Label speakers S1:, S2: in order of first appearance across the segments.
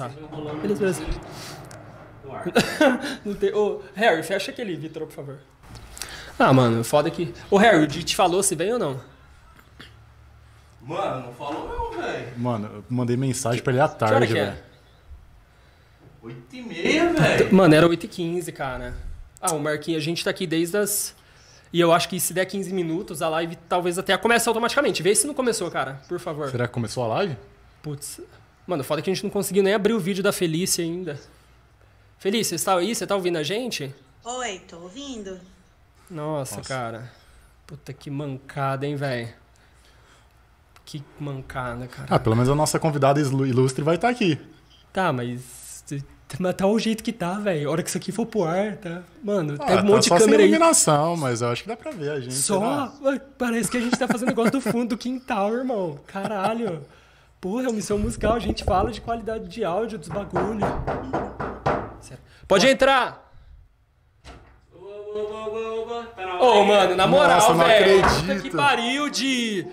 S1: Tá. Beleza, beleza. Não tem... Ô, Harry, fecha aquele Vitor, por favor. Ah, mano, foda que. Ô, Harry, o Di te falou se vem ou não?
S2: Mano, não falou não, velho.
S3: Mano, eu mandei mensagem pra ele à tarde,
S1: é?
S3: velho.
S2: 8 e meia, velho.
S1: Mano, era 8h15, cara. Ah, o Marquinhos, a gente tá aqui desde as. E eu acho que se der 15 minutos, a live talvez até comece automaticamente. Vê se não começou, cara, por favor.
S3: Será que começou a live?
S1: Putz. Mano, foda que a gente não conseguiu nem abrir o vídeo da Felícia ainda. Felícia, você tá aí? Você tá ouvindo a gente?
S4: Oi, tô ouvindo.
S1: Nossa,
S3: Nossa.
S1: cara. Puta que mancada, hein, velho. Que mancada, cara.
S3: Ah, pelo menos a nossa convidada ilu- ilustre vai estar aqui.
S1: Tá, mas. Mas tá o jeito que tá, velho. A hora que isso aqui for pro ar, tá. Mano,
S3: Ah,
S1: tem um monte
S3: tá
S1: de
S3: só
S1: câmera
S3: sem
S1: aí.
S3: iluminação, mas eu acho que dá pra ver a gente.
S1: Só?
S3: né?
S1: Parece que a gente tá fazendo negócio do fundo do quintal, irmão. Caralho. Porra, é uma missão musical. A gente fala de qualidade de áudio dos bagulho. Sério. Pode entrar! Ô,
S5: aí.
S1: mano, na moral,
S3: Nossa, não
S1: velho.
S3: acredito.
S1: Puta que pariu de.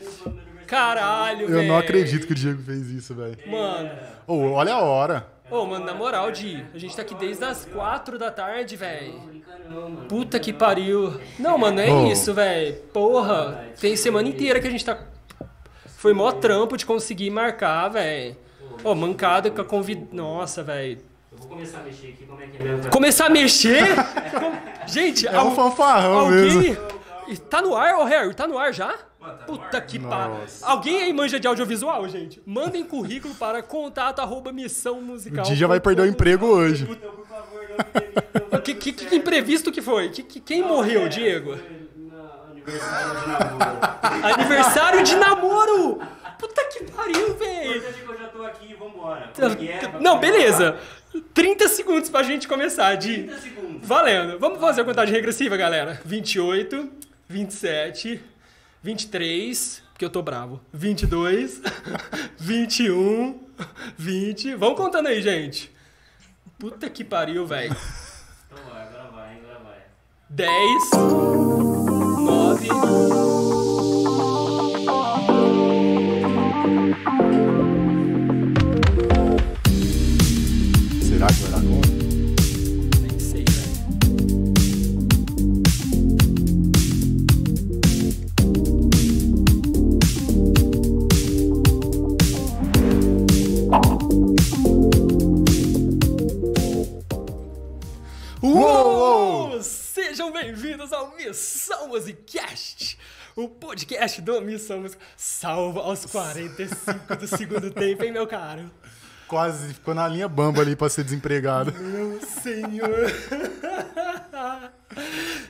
S1: Caralho,
S3: Eu
S1: velho.
S3: não acredito que o Diego fez isso, velho.
S1: Mano.
S3: Ô, olha a hora.
S1: Ô, mano, na moral, Di, a gente tá aqui desde as 4 da tarde, velho. Puta que pariu. Não, mano, é
S3: Ô.
S1: isso, velho. Porra, tem semana inteira que a gente tá. Foi mó trampo de conseguir marcar, velho. Ô, mancada com a convid... Nossa, velho.
S5: Eu vou começar a mexer aqui, como é que é?
S1: Começar a mexer? Gente,
S3: É um
S1: al-
S3: fanfarrão mesmo.
S1: alguém. E Tá no ar, ô Harry? Tá no ar já? Puta que pariu. Alguém aí manja de audiovisual, gente? Mandem currículo para contato arroba missão
S3: O
S1: musical.
S3: Já vai perder o emprego hoje.
S5: Então, por favor, não me demita.
S1: Que, que, que imprevisto que foi? Que, que- quem morreu, Diego?
S5: Na aniversário de namoro.
S1: Aniversário de namoro! Puta que pariu, velho!
S5: eu já tô aqui, vambora. É?
S1: Não, beleza. 30 segundos pra gente começar, Di.
S5: 30 segundos.
S1: Valendo. Vamos fazer a contagem regressiva, galera. 28, 27, 23, porque eu tô bravo. 22, 21, 20. Vamos contando aí, gente. Puta que pariu, velho.
S5: Então vai, agora vai, agora vai.
S1: 10, bem-vindos ao Missão Musicast, o podcast do Missão Music. Salva aos 45 do segundo tempo, hein, meu caro?
S3: Quase ficou na linha bamba ali pra ser desempregado.
S1: Meu senhor!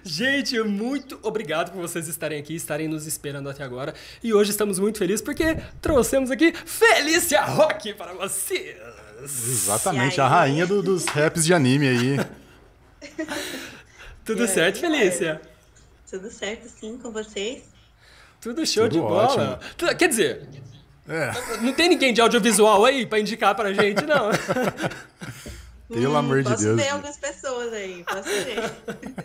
S1: Gente, muito obrigado por vocês estarem aqui, estarem nos esperando até agora. E hoje estamos muito felizes porque trouxemos aqui Felícia Rock para vocês!
S3: Exatamente, a rainha do- dos raps de anime aí.
S1: Tudo
S4: E aí,
S1: certo, Felícia?
S4: Tudo certo, sim, com vocês?
S1: Tudo show
S3: Tudo
S1: de bola.
S3: ótimo.
S1: Quer dizer,
S3: É,
S1: não tem ninguém de audiovisual aí pra indicar pra gente, não.
S3: pelo amor de
S4: Hum, posso
S3: Deus.
S4: ver algumas pessoas aí, posso ver.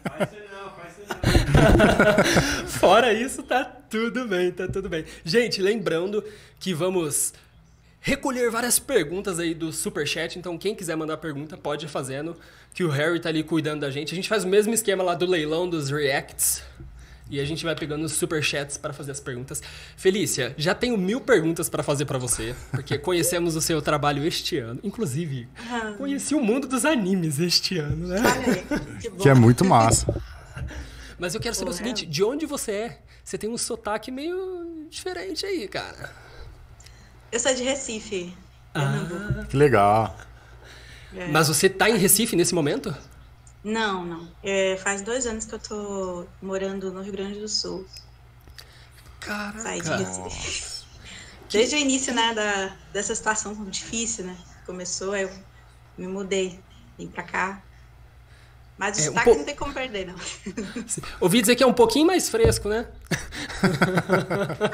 S5: Faz isso não, faz isso não.
S1: Fora isso, tá tudo bem, tá tudo bem. Gente, lembrando que vamos recolher várias perguntas aí do Superchat, então quem quiser mandar pergunta pode ir fazendo, que o Harry tá ali cuidando da gente. A gente faz o mesmo esquema lá do leilão dos reacts. E a gente vai pegando os superchats para fazer as perguntas. Felícia, já tenho mil perguntas para fazer para você, porque conhecemos o seu trabalho este ano. Inclusive,
S4: Ah,
S1: conheci o mundo dos animes este ano, né?
S4: que bom.
S3: Que é muito massa.
S1: Mas eu quero saber o
S4: Ué.
S1: seguinte, de onde você é? Você tem um sotaque meio diferente aí, cara.
S4: Eu sou de Recife. Pernambuco.
S3: Que legal.
S4: É.
S1: Mas você tá em Recife nesse momento?
S4: Não, não. É, faz dois anos que eu tô morando no Rio Grande do Sul. Saí de
S1: Caraca.
S4: Recife. Desde o início, né, da, dessa situação difícil, né? Começou, eu me mudei, vim pra cá. Mas o
S1: É, um
S4: sotaque
S1: pouco-
S4: não tem como perder, não.
S1: Ouvi dizer que é um pouquinho mais fresco, né?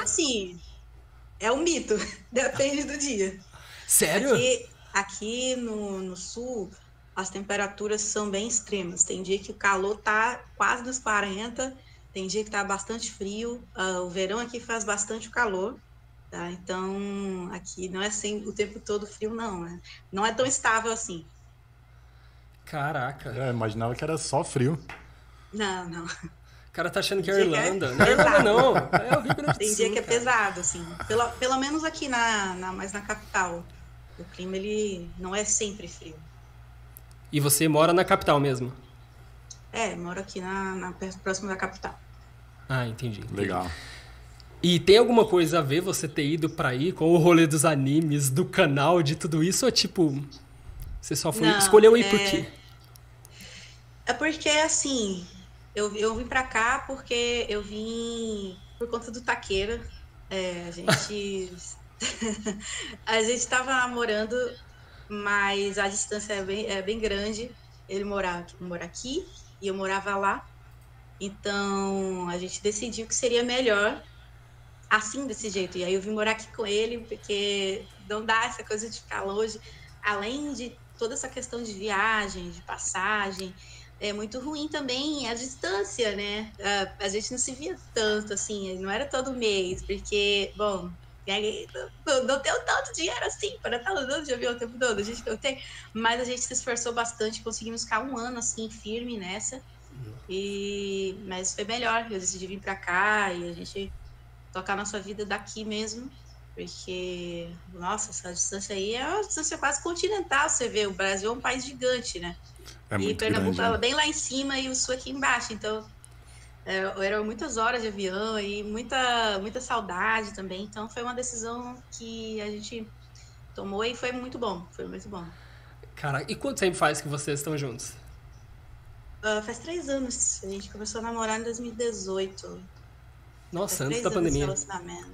S4: Assim, é um mito. Depende do dia.
S1: Sério?
S4: Aqui, aqui no, no sul, as temperaturas são bem extremas. Tem dia que o calor tá quase nos 40, tem dia que tá bastante frio. Ah, o verão aqui faz bastante calor. Tá? Então, aqui não é assim o tempo todo frio, não. Né? Não é tão estável assim.
S1: Caraca.
S3: É, imaginava que era só frio.
S4: Não, não.
S1: O cara tá achando que é
S4: dia que é
S1: Irlanda. Não é Irlanda, não. É o Rio Grande do
S4: Tem dia que é
S1: cara.
S4: pesado, assim. Pelo, pelo menos aqui na, na, mais na capital. O clima, ele não é sempre frio.
S1: E você mora na capital mesmo?
S4: É, moro aqui na, na próximo da capital.
S1: Ah, entendi. entendi.
S3: Legal.
S1: E tem alguma coisa a ver você ter ido pra aí com o rolê dos animes, do canal, de tudo isso? Ou tipo, você só foi,
S4: Não,
S1: escolheu ir por
S4: é-
S1: quê?
S4: É porque, assim, eu, eu vim pra cá porque eu vim por conta do Taqueira. É, a gente. a gente tava namorando, mas a distância é bem, é bem grande. Ele morava, mora aqui e eu morava lá. Então a gente decidiu que seria melhor assim, desse jeito. E aí eu vim morar aqui com ele, porque não dá essa coisa de ficar longe. Além de toda essa questão de viagem, de passagem, é muito ruim também a distância, né? A, a gente não se via tanto, assim, não era todo mês, porque, bom, não, não tenho tanto dinheiro assim para estar andando de avião o tempo todo, a gente não tem, mas a gente se esforçou bastante, conseguimos ficar um ano, assim, firme nessa, e, mas foi melhor, eu decidi vir para cá e a gente tocar nossa vida daqui mesmo, porque, nossa, essa distância aí é uma distância quase continental, você vê, o Brasil é um país gigante, né?
S3: É
S4: e
S3: muito
S4: Pernambuco estava
S3: né?
S4: bem lá em cima e o sul aqui embaixo. Então, é, eram muitas horas de avião e muita, muita saudade também. Então, foi uma decisão que a gente tomou e foi muito bom. Foi muito bom.
S1: Cara, e quanto tempo faz que vocês estão juntos?
S4: Ah, faz três anos. A gente começou a namorar em 2018.
S1: Nossa,
S4: Faz
S1: antes da pandemia.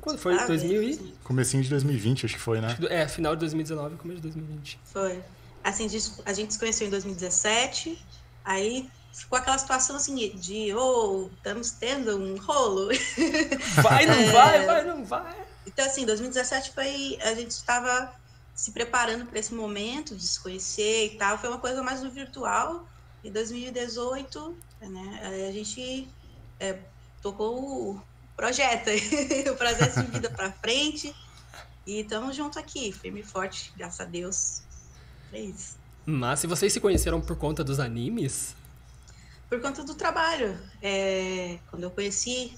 S1: Quando foi?
S4: Ah,
S1: 2000 e?
S3: Comecinho de 2020, acho que foi, né?
S1: É, final de 2019 começo de 2020.
S4: Foi. Assim, a gente se conheceu em 2017. Aí ficou aquela situação assim de, oh, estamos tendo um rolo.
S1: Vai, não
S4: É.
S1: vai, vai, não vai.
S4: Então, assim, 2017 foi. A gente estava se preparando para esse momento de se conhecer e tal. Foi uma coisa mais no virtual. Em 2018, né, a gente é, tocou o projeto, o projeto de vida para frente. E estamos junto aqui, firme e forte, graças a Deus. É isso.
S1: Mas se vocês se conheceram por conta dos animes,
S4: Por conta do trabalho. É, quando eu conheci,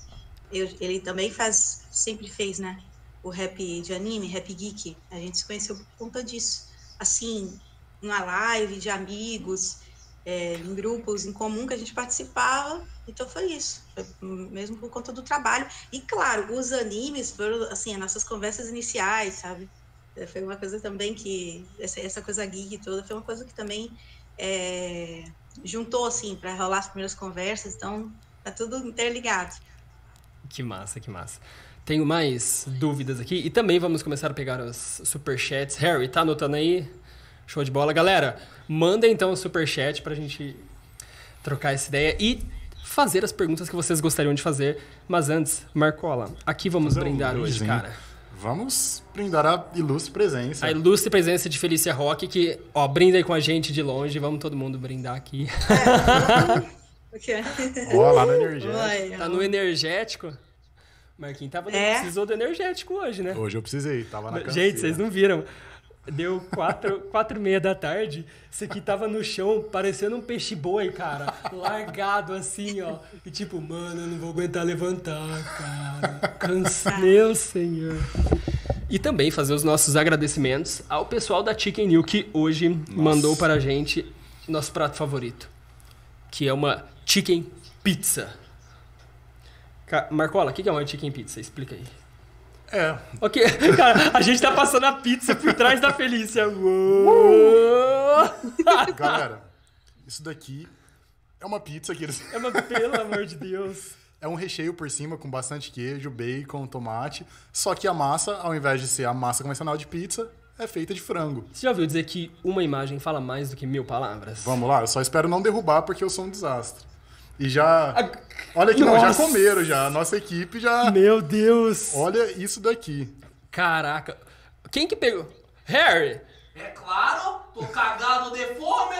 S4: eu- ele também faz, sempre fez, né? O rap de anime, rap geek. A gente se conheceu por conta disso. Assim, numa live de amigos, é, em grupos em comum que a gente participava. Então foi isso. Foi mesmo por conta do trabalho. E claro, os animes foram, assim, as nossas conversas iniciais, sabe? Foi uma coisa também que. Essa, essa coisa geek toda foi uma coisa que também. é, juntou assim para rolar as primeiras conversas, então tá tudo interligado.
S1: que massa, que massa. Tenho mais dúvidas aqui e também vamos começar a pegar os superchats. Harry, tá anotando aí? Show de bola. Galera, manda então o superchat pra gente trocar essa ideia e fazer as perguntas que vocês gostariam de fazer. Mas antes, Marcola, aqui vamos
S3: Fazer um
S1: brindar hoje, cara.
S3: Vamos brindar a ilustre presença.
S1: A ilustre presença de Felícia Roque, que, ó, brinda aí com a gente de longe. Vamos todo mundo brindar aqui.
S3: Ó, lá no Energético.
S4: Oi,
S1: tá no energético. Marquinhos tava
S4: É.
S1: precisou do energético hoje, né?
S3: Hoje eu precisei, tava na
S1: Gente,
S3: canseira.
S1: vocês não viram. Deu quatro, quatro e meia da tarde. Isso aqui tava no chão, parecendo um peixe-boi, cara. Largado assim, ó. E tipo, mano, eu não vou aguentar levantar, cara. Cansa... Meu senhor. E também fazer os nossos agradecimentos ao pessoal da Chicken New que hoje mandou para a gente nosso prato favorito. Que é uma chicken pizza. Marcola, o que que é uma chicken pizza? Explica aí.
S3: É,
S1: Ok, cara, a gente tá passando a pizza por trás da Felícia. Uou!
S3: galera, isso daqui é uma pizza que eles...
S1: É uma, pelo amor de Deus.
S3: É um recheio por cima com bastante queijo, bacon, tomate. Só que a massa, ao invés de ser a massa convencional de pizza, é feita de frango.
S1: Você já ouviu dizer que uma imagem fala mais do que mil palavras?
S3: Vamos lá, eu só espero não derrubar porque eu sou um desastre. E já. Olha que não, já comeram já. A nossa equipe já.
S1: Meu Deus!
S3: Olha isso daqui.
S1: Caraca. Quem que pegou? Harry!
S2: É claro, tô cagado de fome.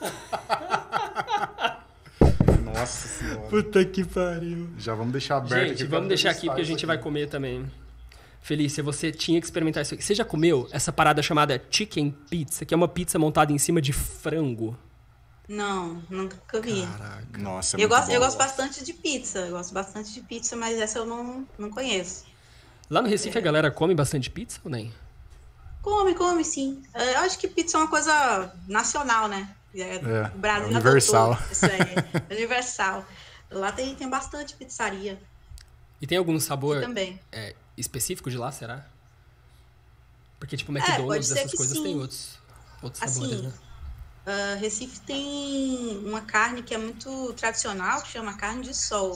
S3: Nossa senhora.
S1: Puta que pariu.
S3: Já vamos deixar aberto
S1: Gente,
S3: aqui
S1: vamos deixar aqui porque a gente vai comer também. Felícia, você tinha que experimentar isso aqui. Você já comeu essa parada chamada chicken pizza, que é uma pizza montada em cima de frango?
S4: Não, nunca vi.
S3: Nossa, é
S4: eu,
S3: muito
S4: gosto, eu gosto bastante de pizza. Eu gosto bastante de pizza, mas essa eu não, não conheço.
S1: Lá no Recife a galera come bastante pizza ou nem?
S4: Come, come, sim. É, Eu acho que pizza é uma coisa nacional, né? É,
S3: É,
S4: o Brasil
S3: é universal.
S4: adotou Isso aí, é universal. Lá tem, tem bastante pizzaria
S1: E tem algum sabor
S4: também.
S1: é, específico de lá, será? Porque, tipo,
S4: É,
S1: McDonald's, essas coisas
S4: sim.
S1: tem outros, outros
S4: Assim,
S1: sabores, né?
S4: Ah, Recife tem uma carne que é muito tradicional, que chama carne de sol.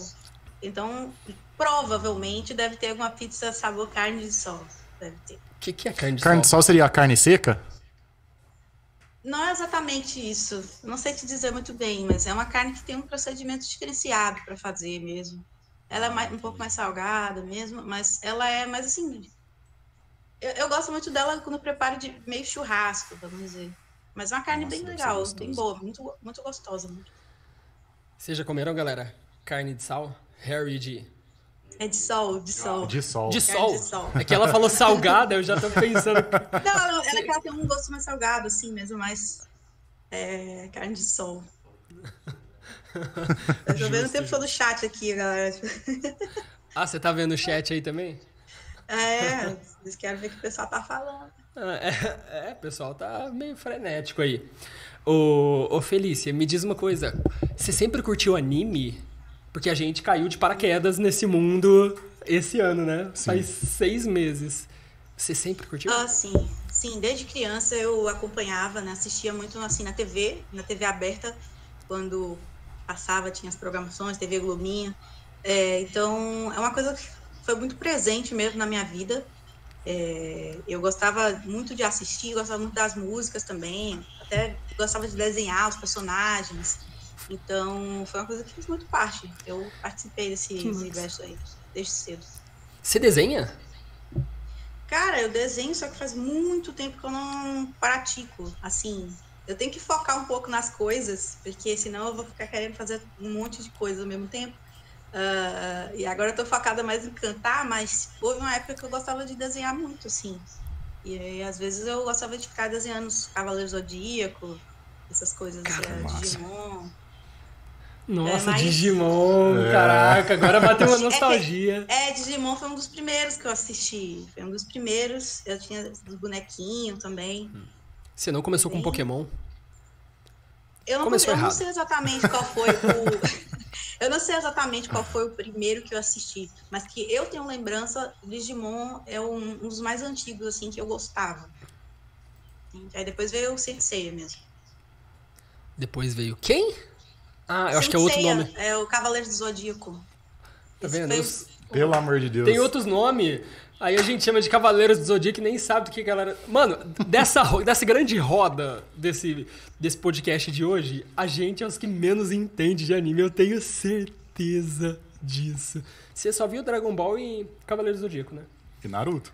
S4: Então, provavelmente deve ter alguma pizza sabor carne de sol. Deve ter.
S1: O que, que é carne de
S3: Carne de
S1: sol?
S3: sol seria a carne seca?
S4: Não é exatamente isso. Não sei te dizer muito bem, mas é uma carne que tem um procedimento diferenciado para fazer mesmo. Ela é mais- um pouco mais salgada mesmo, mas ela é mais assim. Eu, eu gosto muito dela quando eu preparo de meio churrasco, vamos dizer. Mas é uma carne
S3: Nossa,
S4: bem legal, bem boa, muito, muito gostosa.
S1: Vocês já comeram, galera? Carne de sal? Harry de...
S4: É de sol, de sol.
S3: De sol.
S1: De sol?
S4: de sol.
S1: É que ela falou salgada, eu já tô pensando...
S4: Não, ela, ela, ela tem um gosto mais salgado, assim mesmo, mas é carne de sol. Eu tô vendo o
S1: Justo,
S4: tempo todo chat aqui, galera.
S1: Ah, você tá vendo o chat aí também?
S4: É, vocês querem ver o que o pessoal tá falando.
S1: É, é, o pessoal tá meio frenético aí. Ô, ô Felícia, me diz uma coisa. Você sempre curtiu anime? Porque a gente caiu de paraquedas nesse mundo esse ano, né? Faz seis meses. Você sempre curtiu?
S4: Ah, sim. Sim, desde criança eu acompanhava, né? Assistia muito assim na TV, na TV aberta, quando passava, tinha as programações, TV Globinha. É, então, é uma coisa que foi muito presente mesmo na minha vida. É, eu gostava muito de assistir, gostava muito das músicas também, até gostava de desenhar os personagens. Então, foi uma coisa que fez muito parte. Eu participei desse
S1: Que
S4: universo aí, desde cedo.
S1: Você desenha?
S4: Cara, eu desenho, só que faz muito tempo que eu não pratico. Assim, eu tenho que focar um pouco nas coisas, porque senão eu vou ficar querendo fazer um monte de coisa ao mesmo tempo. Ah, e agora eu tô focada mais em cantar, mas houve uma época que eu gostava de desenhar muito, assim. E aí, às vezes eu gostava de ficar desenhando os Cavaleiros Zodíaco, essas coisas,
S1: Cara,
S4: eh. Digimon.
S1: Nossa,
S4: mas-
S1: Digimon,
S3: É.
S1: caraca, agora bateu uma
S4: É
S1: nostalgia.
S4: É, Digimon foi um dos primeiros que eu assisti. Foi um dos primeiros. Eu tinha os bonequinhos também.
S1: Você não começou com. Pokémon?
S4: Eu não,
S1: Começou
S4: eu não sei exatamente qual foi o. eu não sei exatamente qual foi o primeiro que eu assisti, mas que eu tenho lembrança, Digimon é um, um dos mais antigos, assim, que eu gostava. Aí depois veio o Sensei mesmo.
S1: Depois veio quem? Ah, eu acho que é outro nome.
S4: É o Cavaleiro do Zodíaco.
S1: Tá vendo?
S4: foi
S3: Pelo amor de Deus.
S1: Tem outros nomes. Aí a gente chama de Cavaleiros do Zodíaco e nem sabe do que galera. Mano, dessa, dessa grande roda desse, desse podcast de hoje, a gente é os que menos entende de anime. Eu tenho certeza disso. Você só viu Dragon Ball e Cavaleiros do Zodíaco, né?
S3: E Naruto.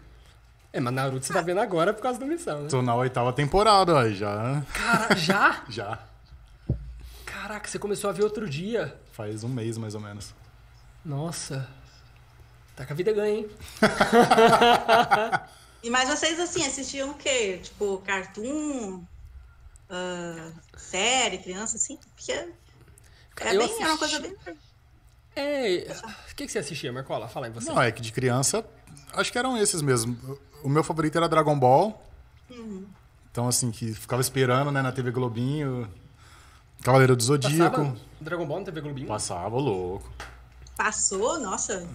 S1: É, mas Naruto você tá vendo agora por causa da missão, né?
S3: Tô na oitava temporada, ó, já.
S1: Cara, já?
S3: Já.
S1: Caraca, você começou a ver outro dia.
S3: Faz um mês, mais ou menos.
S1: Nossa. Tá com a vida ganha, hein?
S4: E Mas vocês, assim, assistiam o quê? Tipo, cartoon? ah, série, criança, assim? Porque é,
S1: Eu
S4: bem, é uma coisa
S1: assisti-
S4: bem.
S1: É. O que, que você assistia, Marcola? Fala aí você.
S3: Não, é que de criança, acho que eram esses mesmo. O meu favorito era Dragon Ball. Então, assim, que ficava esperando, né, na TV Globinho. Cavaleiro do Zodíaco.
S1: Passava Dragon Ball na TV Globinho?
S3: Passava, louco.
S4: Passou, nossa.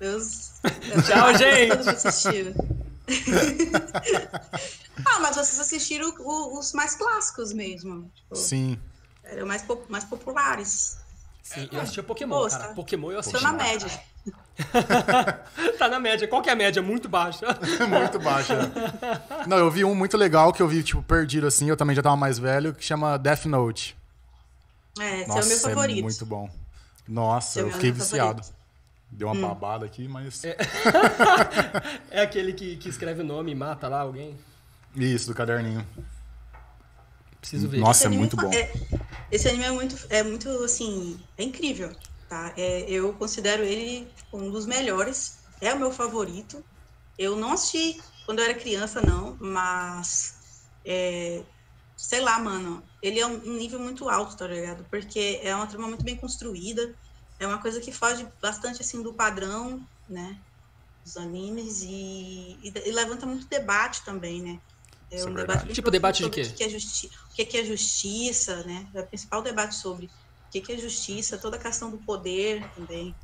S4: Deus.
S1: Tchau, gente.
S4: Ah, mas vocês assistiram o- os mais clássicos mesmo. Tipo,
S3: Sim.
S4: eram mais, po- mais populares.
S1: Sim, eu assistia Pokémon, cara.
S4: tá-
S1: Pokémon eu
S4: Tô
S1: assistia.
S4: na média.
S1: tá na média. Qual que é a média? Muito baixa.
S3: muito baixa. Não, eu vi um muito legal que eu vi, tipo, perdido assim. Eu também já tava mais velho, que chama Death Note.
S4: É, esse
S3: Nossa,
S4: é o meu favorito.
S3: é muito bom. Nossa,
S4: Esse é o
S3: eu fiquei
S4: favorito.
S3: viciado. Deu uma babada aqui, mas.
S1: É aquele que, que escreve o nome e mata lá alguém?
S3: Isso, do caderninho.
S1: Preciso ver.
S3: Nossa,
S4: Esse
S3: é
S4: anime
S3: muito bom.
S4: é- esse anime é muito, é muito assim, é incrível, tá? É, eu considero ele tipo, um dos melhores, é o meu favorito. Eu não assisti quando eu era criança, não, mas. é, sei lá, mano. Ele é um um nível muito alto, tá ligado? Porque é uma trama muito bem construída. É uma coisa que foge bastante, assim, do padrão, né? Dos animes e, e, e levanta muito debate também, né? É
S3: Isso é
S4: um debate
S1: Tipo, debate de quê?
S4: O que, é justi o que, que é justiça, né? É o principal debate sobre o que, que é justiça, toda a questão do poder também.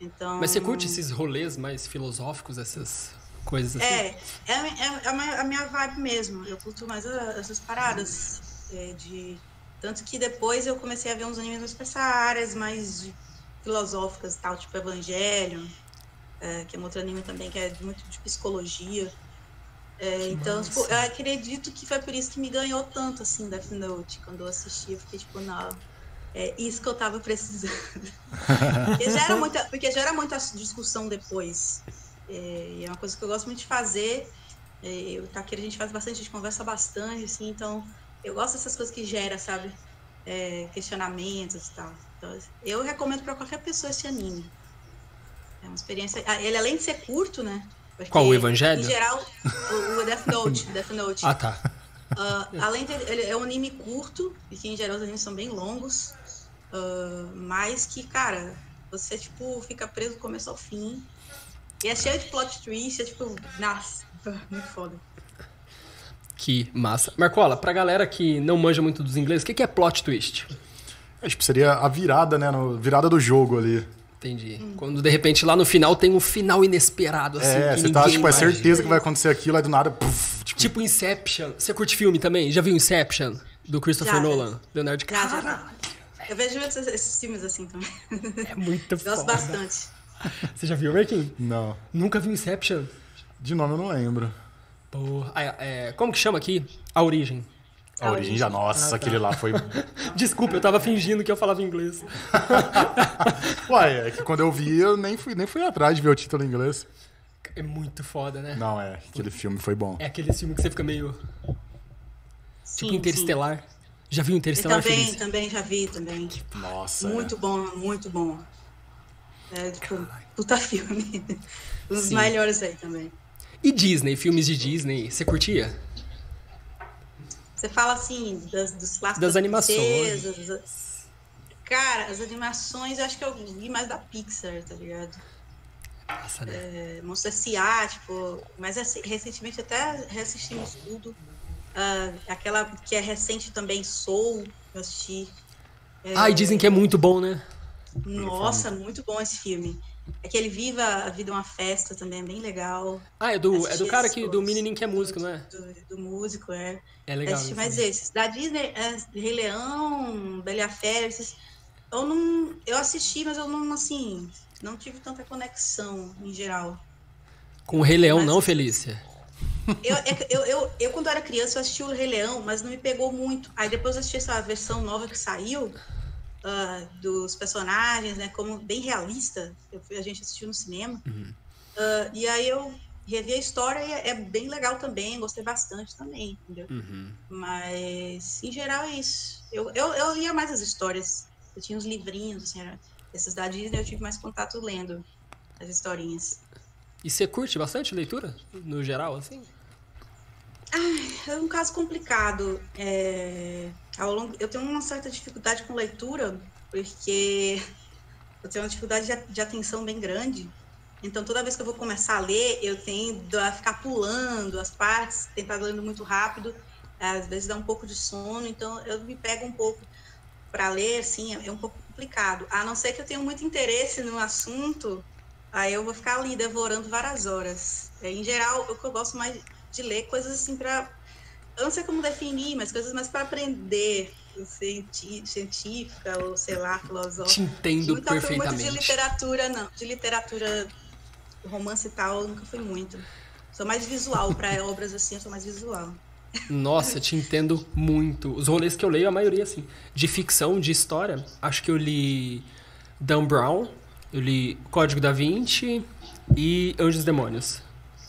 S4: Então,
S1: Mas você curte esses rolês mais filosóficos, essas coisas assim?
S4: É, é, é, é a minha- a minha vibe mesmo. Eu curto mais essas paradas. é, de... Tanto que depois eu comecei a ver uns animes mais pra essa áreas mais de- filosóficas e tal, tipo Evangelho, é, que é um outro anime também que é muito de psicologia. É, então, tipo, eu acredito que foi por isso que me ganhou tanto, assim, Death Note. Quando eu assisti, eu fiquei tipo, não, é isso que eu tava precisando. porque, já era muita, porque já era muita discussão depois. É, e é uma coisa que eu gosto muito de fazer. É, eu tá aqui a gente faz bastante, a gente conversa bastante, assim, então eu gosto dessas coisas que gera, sabe? É, questionamentos e tal. Então, eu recomendo pra qualquer pessoa esse anime. É uma experiência. ah, Ele além de ser curto, né? Porque,
S1: Qual, o Evangelho?
S4: Em geral, o, o Death Note. Death Note.
S1: Ah, tá.
S4: Ah, além de ele é um anime curto, e que em geral os animes são bem longos, ah, mas que, cara, você, tipo, fica preso do começo ao fim. E é cheio de plot twist, é tipo, nossa, muito foda.
S1: Que massa. Marcola, pra galera que não manja muito dos ingleses, o que que é plot twist?
S3: Acho que seria a virada, né? no- virada do jogo ali.
S1: Entendi.
S4: Hum.
S1: Quando de repente lá no final tem um final inesperado, assim.
S3: é,
S1: que
S3: você tá, tipo, é certeza que vai acontecer aquilo, aí do nada. puf, tipo,
S1: Tipo Inception. Você curte filme também? Já viu Inception? Do Christopher
S4: Já, já.
S1: Nolan? Leonardo
S4: Já,
S1: DiCaprio?
S4: já. Eu vejo esses, esses filmes assim também.
S1: É muito
S4: Gosto
S1: foda.
S4: bastante.
S1: Você já viu, Marquinhos?
S3: não.
S1: Nunca viu Inception?
S3: De nome eu não lembro.
S1: Porra. Ah, é, como que chama aqui? A Origem.
S3: A
S4: A
S3: origem, já, nossa, aquele lá foi.
S1: Desculpa, eu tava fingindo que eu falava inglês.
S3: Uai, é que quando eu vi, eu nem fui, nem fui atrás de ver o título em inglês.
S1: É muito foda, né?
S3: Não, é, aquele filme foi bom.
S1: É aquele filme que você fica meio.
S4: Sim,
S1: Tipo Interestelar. Já viu
S4: sim.
S1: Interestelar,
S4: Também,
S1: Feliz?
S4: também já vi também.
S3: Nossa.
S4: Muito bom, muito bom. É, tipo, puta filme. Um dos
S1: Sim.
S4: melhores aí também.
S1: E Disney, filmes de Disney, você curtia?
S4: Você fala assim, das, dos clássicos
S1: Das animações.
S4: das- Cara, as animações eu acho que eu vi mais da Pixar, tá ligado?
S1: Nossa, né?
S4: É, Monstro S.A., tipo, mas rec- recentemente até reassistimos tudo. Ah, aquela que é recente também, Soul, eu assisti.
S1: Ah, e dizem que é muito bom, né?
S4: Nossa, muito bom esse filme. Aquele Viva a Vida é uma Festa também é bem legal.
S1: Ah, é do, é do cara que, do menininho que é músico, não é?
S4: Do, do músico, é.
S1: É legal. Também.
S4: esses. Da Disney, é, Rei Leão, Bela Fera, esses. Eu não. Eu assisti, mas eu não, assim. Não tive tanta conexão em geral.
S1: Com o Rei Leão,
S4: Mas-
S1: não, Felícia?
S4: Eu, é que eu, eu, eu, quando era criança, eu assisti o Rei Leão, mas não me pegou muito. Aí depois eu assisti essa versão nova que saiu, ah, dos personagens, né? Como bem realista. Eu a gente assistiu no cinema. Ah, e aí eu revi a história e é, bem legal também, gostei bastante também, entendeu?
S1: Uhum.
S4: Mas, em geral, é isso. Eu, eu, eu lia mais as histórias. Eu tinha os livrinhos, assim, era, esses da Disney eu tive mais contato lendo as historinhas.
S1: E você curte bastante leitura, no geral, assim?
S4: É um caso complicado. É, ao longo, eu tenho uma certa dificuldade com leitura, porque eu tenho uma dificuldade de, de atenção bem grande. Então, toda vez que eu vou começar a ler, eu tendo a ficar pulando as partes, tentar lendo muito rápido. Às vezes dá um pouco de sono, então eu me pego um pouco para ler, assim, é, é um pouco complicado. A não ser que eu tenha muito interesse no assunto, aí eu vou ficar ali devorando várias horas. É, em geral, o que eu gosto mais de ler coisas assim para eu não sei como definir, mas coisas mais para aprender, cienti- científica ou sei lá, filosófica.
S1: Te entendo
S4: Nunca fui muito de
S1: perfeitamente.
S4: literatura, não. De literatura, romance e tal, eu nunca fui muito. Sou mais visual, para obras assim, eu sou mais visual.
S1: Nossa, te entendo muito. Os rolês que eu leio, a maioria, assim, de ficção, de história, acho que eu li Dan Brown, eu li Código da Vinci e Anjos e Demônios.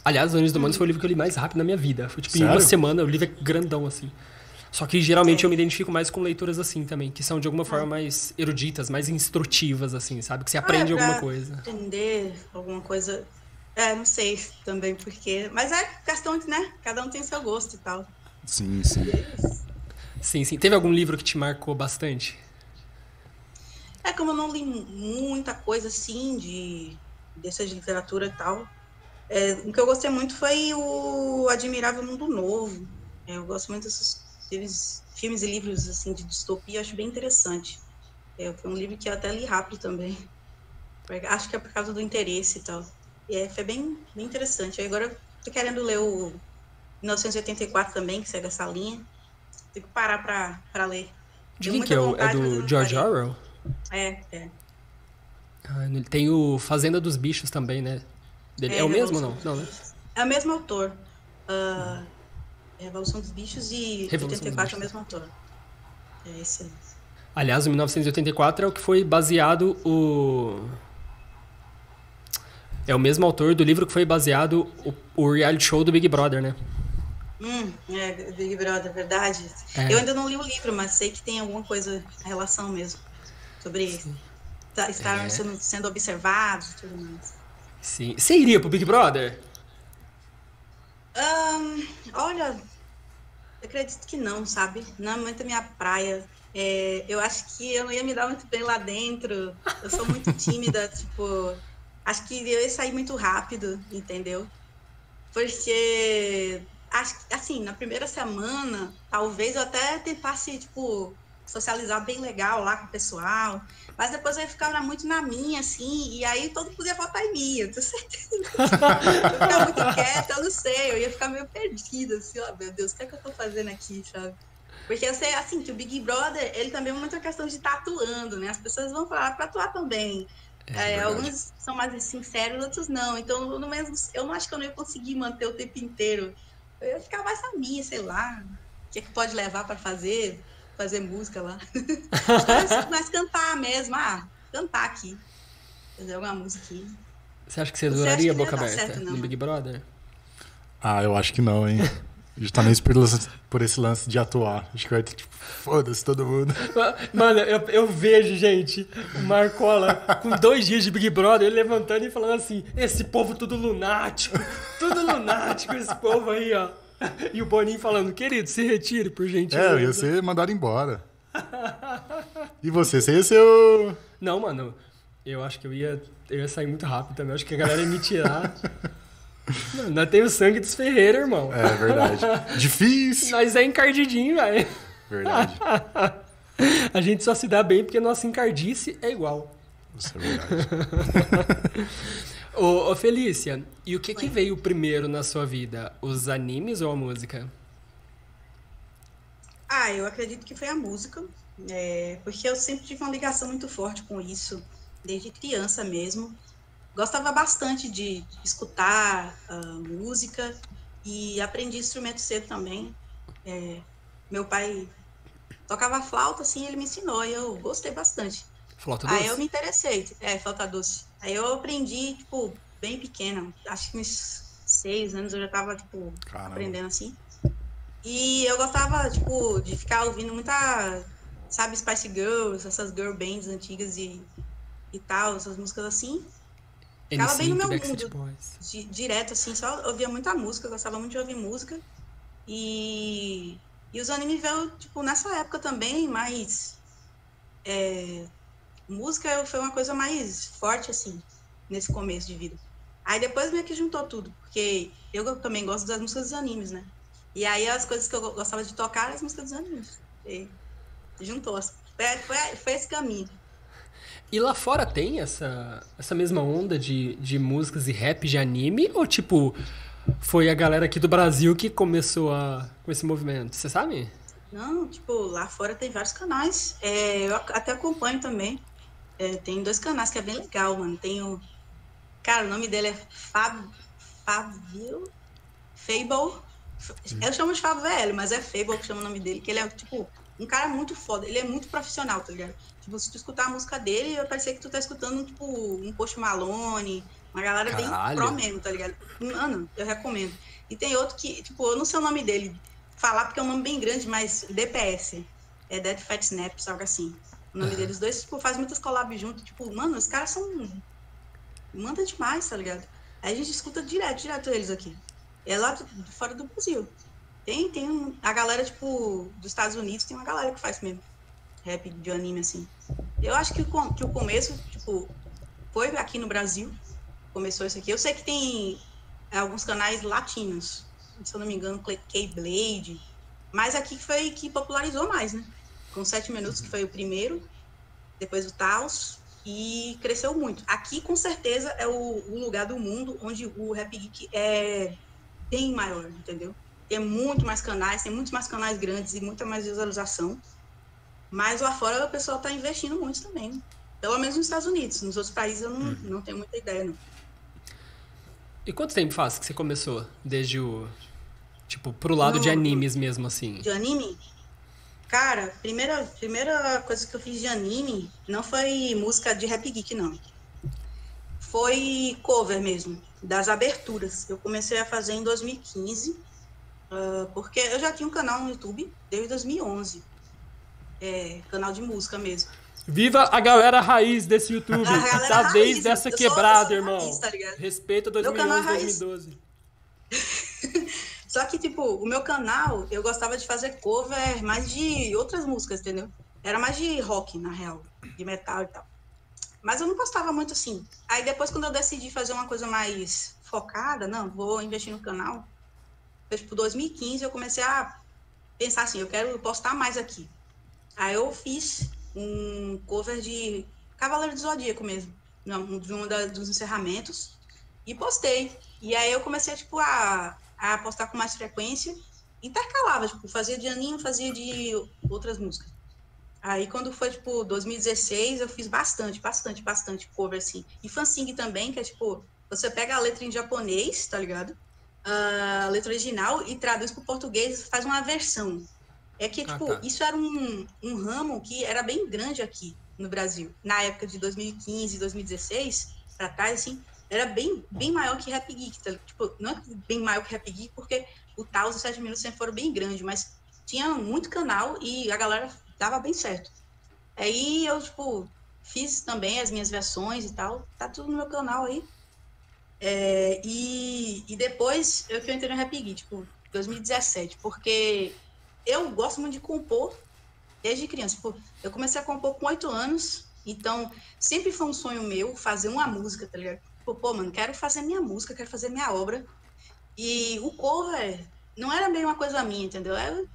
S1: Aliás, Anjos e Demônios foi o livro que eu li mais rápido na minha vida. Foi tipo em uma
S3: Sério?
S1: semana, o livro é grandão, assim. Só que geralmente eu me identifico mais com leituras assim também, que são de alguma forma mais eruditas, mais instrutivas, assim, sabe? Que você aprende
S4: Ah, é pra
S1: alguma coisa.
S4: Entender alguma coisa. É, não sei também porque. Mas é questão de, né? Cada um tem seu gosto e tal.
S3: Sim, sim.
S1: Sim, sim. Teve algum livro que te marcou bastante?
S4: É como eu não li muita coisa assim de dessa de literatura e tal. É, o que eu gostei muito foi o Admirável Mundo Novo. É, eu gosto muito desses filmes, filmes e livros assim de distopia, acho bem interessante. É, foi um livro que eu até li rápido também. Acho que é por causa do interesse e tal. E é, foi bem, bem interessante. Aí agora eu tô querendo ler o 1984 também, que segue essa linha. Tenho que parar pra, pra ler.
S1: De quem que é? É
S4: vontade, eu
S1: do George. Orwell?
S4: É, é.
S1: Ah, tem o Fazenda dos Bichos também, né? Dele. É, o mesmo ou não? Não, né?
S4: É o mesmo autor. Ah, Revolução dos Bichos e
S1: Revolução dos
S4: 84 é o mesmo autor. É esse. aí.
S1: Aliás, o 1984 é o que foi baseado o. É o mesmo autor do livro que foi baseado o, o reality show do Big Brother, né?
S4: Hum, é, Big Brother, verdade.
S1: É.
S4: Eu ainda não li o livro, mas sei que tem alguma coisa, relação mesmo, sobre tá- estar
S1: É.
S4: sendo, sendo observados e tudo mais.
S1: Sim. Você iria pro Big Brother?
S4: Ahn, olha, eu acredito que não, sabe? Não é muito a minha praia. É, eu acho que eu não ia me dar muito bem lá dentro. Eu sou muito tímida, tipo. Acho que eu ia sair muito rápido, entendeu? Porque, acho que, assim, na primeira semana, talvez eu até tentasse, tipo, socializar bem legal lá com o pessoal. Mas depois eu ia ficar muito na minha, assim, e aí todo mundo podia votar em mim, eu tenho certeza. eu ia ficar muito quieta, eu não sei, eu ia ficar meio perdida, assim, ó, meu Deus, o que é que eu tô fazendo aqui, sabe? Porque eu sei, assim, que o Big Brother, ele também é muito uma questão de estar atuando, né? As pessoas vão falar para atuar também. É,
S3: verdade.
S4: alguns são mais sinceros, outros não. Então, no mesmo, eu não acho que eu não ia conseguir manter o tempo inteiro. Eu ia ficar mais na minha, sei lá. O que, é que pode levar para fazer? Fazer música lá. mas, mas cantar mesmo, ah, cantar aqui. Fazer alguma música aqui.
S1: Você acha que você
S4: que
S1: boca aberta
S4: certo,
S1: no? Big Brother?
S3: Ah, eu acho que não, hein? Justamente por, lance- por esse lance de atuar. Acho que vai ter, tipo, foda-se todo mundo.
S1: Mano, eu, eu vejo, gente, o Marcola com dois dias de Big Brother, ele levantando e falando assim: esse povo tudo lunático, tudo lunático, esse povo aí, ó. E o Boninho falando: querido, se retire, por gentileza.
S3: É, eu ia ser mandado embora. E você? Você ia ser o.
S1: Não, mano, eu acho que eu ia, eu ia sair muito rápido também. Eu acho que a galera ia me tirar. Nós temos o sangue dos Ferreira, irmão.
S3: É, verdade. Difícil.
S1: Nós é encardidinho, velho.
S3: Verdade.
S1: A gente só se dá bem porque nossa encardice é igual.
S3: Isso é verdade.
S1: Ô, ô, Felícia, e o que, que veio primeiro na sua vida? Os animes ou a música?
S4: Ah, eu acredito que foi a música, é, porque eu sempre tive uma ligação muito forte com isso, desde criança mesmo. Gostava bastante de escutar ah, música e aprendi instrumento cedo também. É, meu pai tocava flauta, assim, ele me ensinou e eu gostei bastante.
S1: Flauta doce?
S4: Aí eu me interessei, é, flauta doce. Aí eu aprendi, tipo, bem pequena, acho que uns seis anos eu já tava, tipo,
S3: Caramba.
S4: aprendendo assim. E eu gostava, tipo, de ficar ouvindo muita, sabe, Spice Girls, essas girl bands antigas e, e tal, essas músicas assim. ficava bem no meu
S1: Backstreet
S4: mundo.
S1: Boys.
S4: Di- direto, assim, só ouvia muita música, gostava muito de ouvir música. E, e os animes veio, tipo, nessa época também, mas é, música foi uma coisa mais forte, assim, nesse começo de vida. Aí depois meio que juntou tudo, porque eu também gosto das músicas dos animes, né? E aí as coisas que eu go- gostava de tocar eram as músicas dos animes. E juntou. Foi, foi, foi esse caminho.
S1: E lá fora tem essa, essa mesma onda de, de músicas e rap de anime? Ou, tipo, foi a galera aqui do Brasil que começou a, com esse movimento? Você sabe?
S4: Não, tipo, lá fora tem vários canais. É, eu até acompanho também. É, tem dois canais que é bem legal, mano. Tem o. Cara, o nome dele é Fab... Fabio Fable. Eu chamo de Fábio VL, mas é Fable que chama o nome dele, que ele é, tipo, um cara muito foda. Ele é muito profissional, tá ligado? Tipo, se tu escutar a música dele, vai parecer que tu tá escutando, tipo, um Post Malone, uma galera
S1: Caralho.
S4: bem pro mesmo, tá ligado? Mano, eu recomendo. E tem outro que, tipo, eu não sei o nome dele, falar porque é um nome bem grande, mas DPS. É Dead Fat Snaps, algo assim. O nome deles dois, tipo, faz muitas collabs junto. Tipo, mano, os caras são. Manda demais, tá ligado? Aí a gente escuta direto, direto eles aqui. É lá fora do Brasil. Tem, tem um- a galera, tipo, dos Estados Unidos, tem uma galera que faz mesmo. Rap de anime, assim. Eu acho que o, que o começo, tipo, foi aqui no Brasil. Começou isso aqui. Eu sei que tem alguns canais latinos. Se eu não me engano, K-Blade. Mas aqui foi que popularizou mais, né? Com sete minutos, que foi o primeiro. Depois o Taos. E cresceu muito. Aqui, com certeza, é o, o lugar do mundo onde o Rap Geek é bem maior, entendeu? Tem muito mais canais, tem muitos mais canais grandes e muita mais visualização. Mas lá fora o pessoal tá investindo muito também. Pelo menos nos Estados Unidos. Nos outros países eu não, não tenho muita ideia, não.
S1: E quanto tempo faz que você começou? Desde o. Tipo, pro lado de
S4: No-
S1: animes mesmo, assim.
S4: De anime? Cara, primeira, primeira coisa que eu fiz de anime não foi música de Rap Geek, não. Foi cover mesmo, das aberturas. Eu comecei a fazer em 2015, ah, porque eu já tinha um canal no YouTube desde 2011. É, canal de música mesmo.
S1: Viva a galera raiz desse YouTube!
S4: A galera
S1: tá desde essa quebrada, irmão.
S4: raiz, tá?
S1: Respeita
S4: Meu canal é
S1: 2011,
S4: raiz.
S1: 2012.
S4: Só que, tipo, o meu canal, eu gostava de fazer cover mais de outras músicas, entendeu? Era mais de rock, na real, de metal e tal. Mas eu não postava muito assim. Aí depois, quando eu decidi fazer uma coisa mais focada, não, vou investir no canal. Foi, tipo, 2015, eu comecei a pensar assim, eu quero postar mais aqui. Aí eu fiz um cover de Cavaleiro do Zodíaco mesmo, de um dos encerramentos, e postei. E aí eu comecei, tipo, a, a postar com mais frequência, intercalava, tipo, fazia de anime, fazia de outras músicas. Aí quando foi, tipo, 2016, eu fiz bastante, bastante, bastante cover, assim. E fansing também, que é, tipo, você pega a letra em japonês, tá ligado? A letra original e traduz pro português, faz uma versão. É que,
S1: Ah,
S4: tipo,
S1: tá.
S4: isso era um, um ramo que era bem grande aqui no Brasil. Na época de 2015, 2016, pra trás, assim, era bem, bem maior que Rap Geek. Tá? Tipo, não é bem maior que Rap Geek, porque o Taos e os 7 minutos sempre foram bem grandes, mas tinha muito canal e a galera dava bem certo. Aí eu, tipo, fiz também as minhas versões e tal. Tá tudo no meu canal aí. É, e, e depois eu que eu entrei no Rap Geek, tipo, 2017, porque eu gosto muito de compor desde criança. Tipo, eu comecei a compor com oito anos, então sempre foi um sonho meu fazer uma música, tá ligado? Tipo, pô, mano, quero fazer minha música, quero fazer minha obra. E o cover não era bem uma coisa minha, entendeu? Eu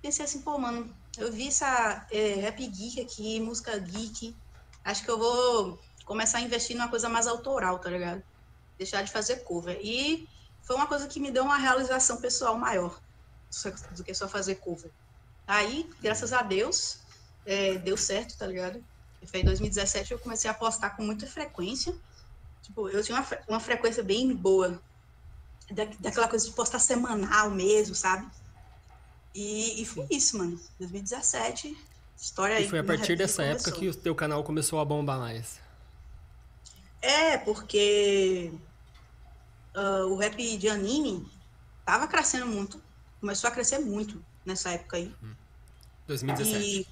S4: pensei assim, pô, mano, eu vi essa é, rap geek aqui, música geek, acho que eu vou começar a investir numa coisa mais autoral, tá ligado? Deixar de fazer cover. E foi uma coisa que me deu uma realização pessoal maior do que só fazer cover. Aí, graças a Deus, é, deu certo, tá ligado? E foi em 2017 eu comecei a postar com muita frequência. Tipo, eu tinha uma, uma frequência bem boa. Da, daquela coisa de postar semanal mesmo, sabe? E, e foi isso, mano. 2017, história aí.
S1: E foi a partir dessa época
S4: começou.
S1: que o teu canal começou a bombar mais.
S4: É, porque ah, o rap de anime tava crescendo muito. Começou a crescer muito nessa época aí.
S1: 2017.
S4: E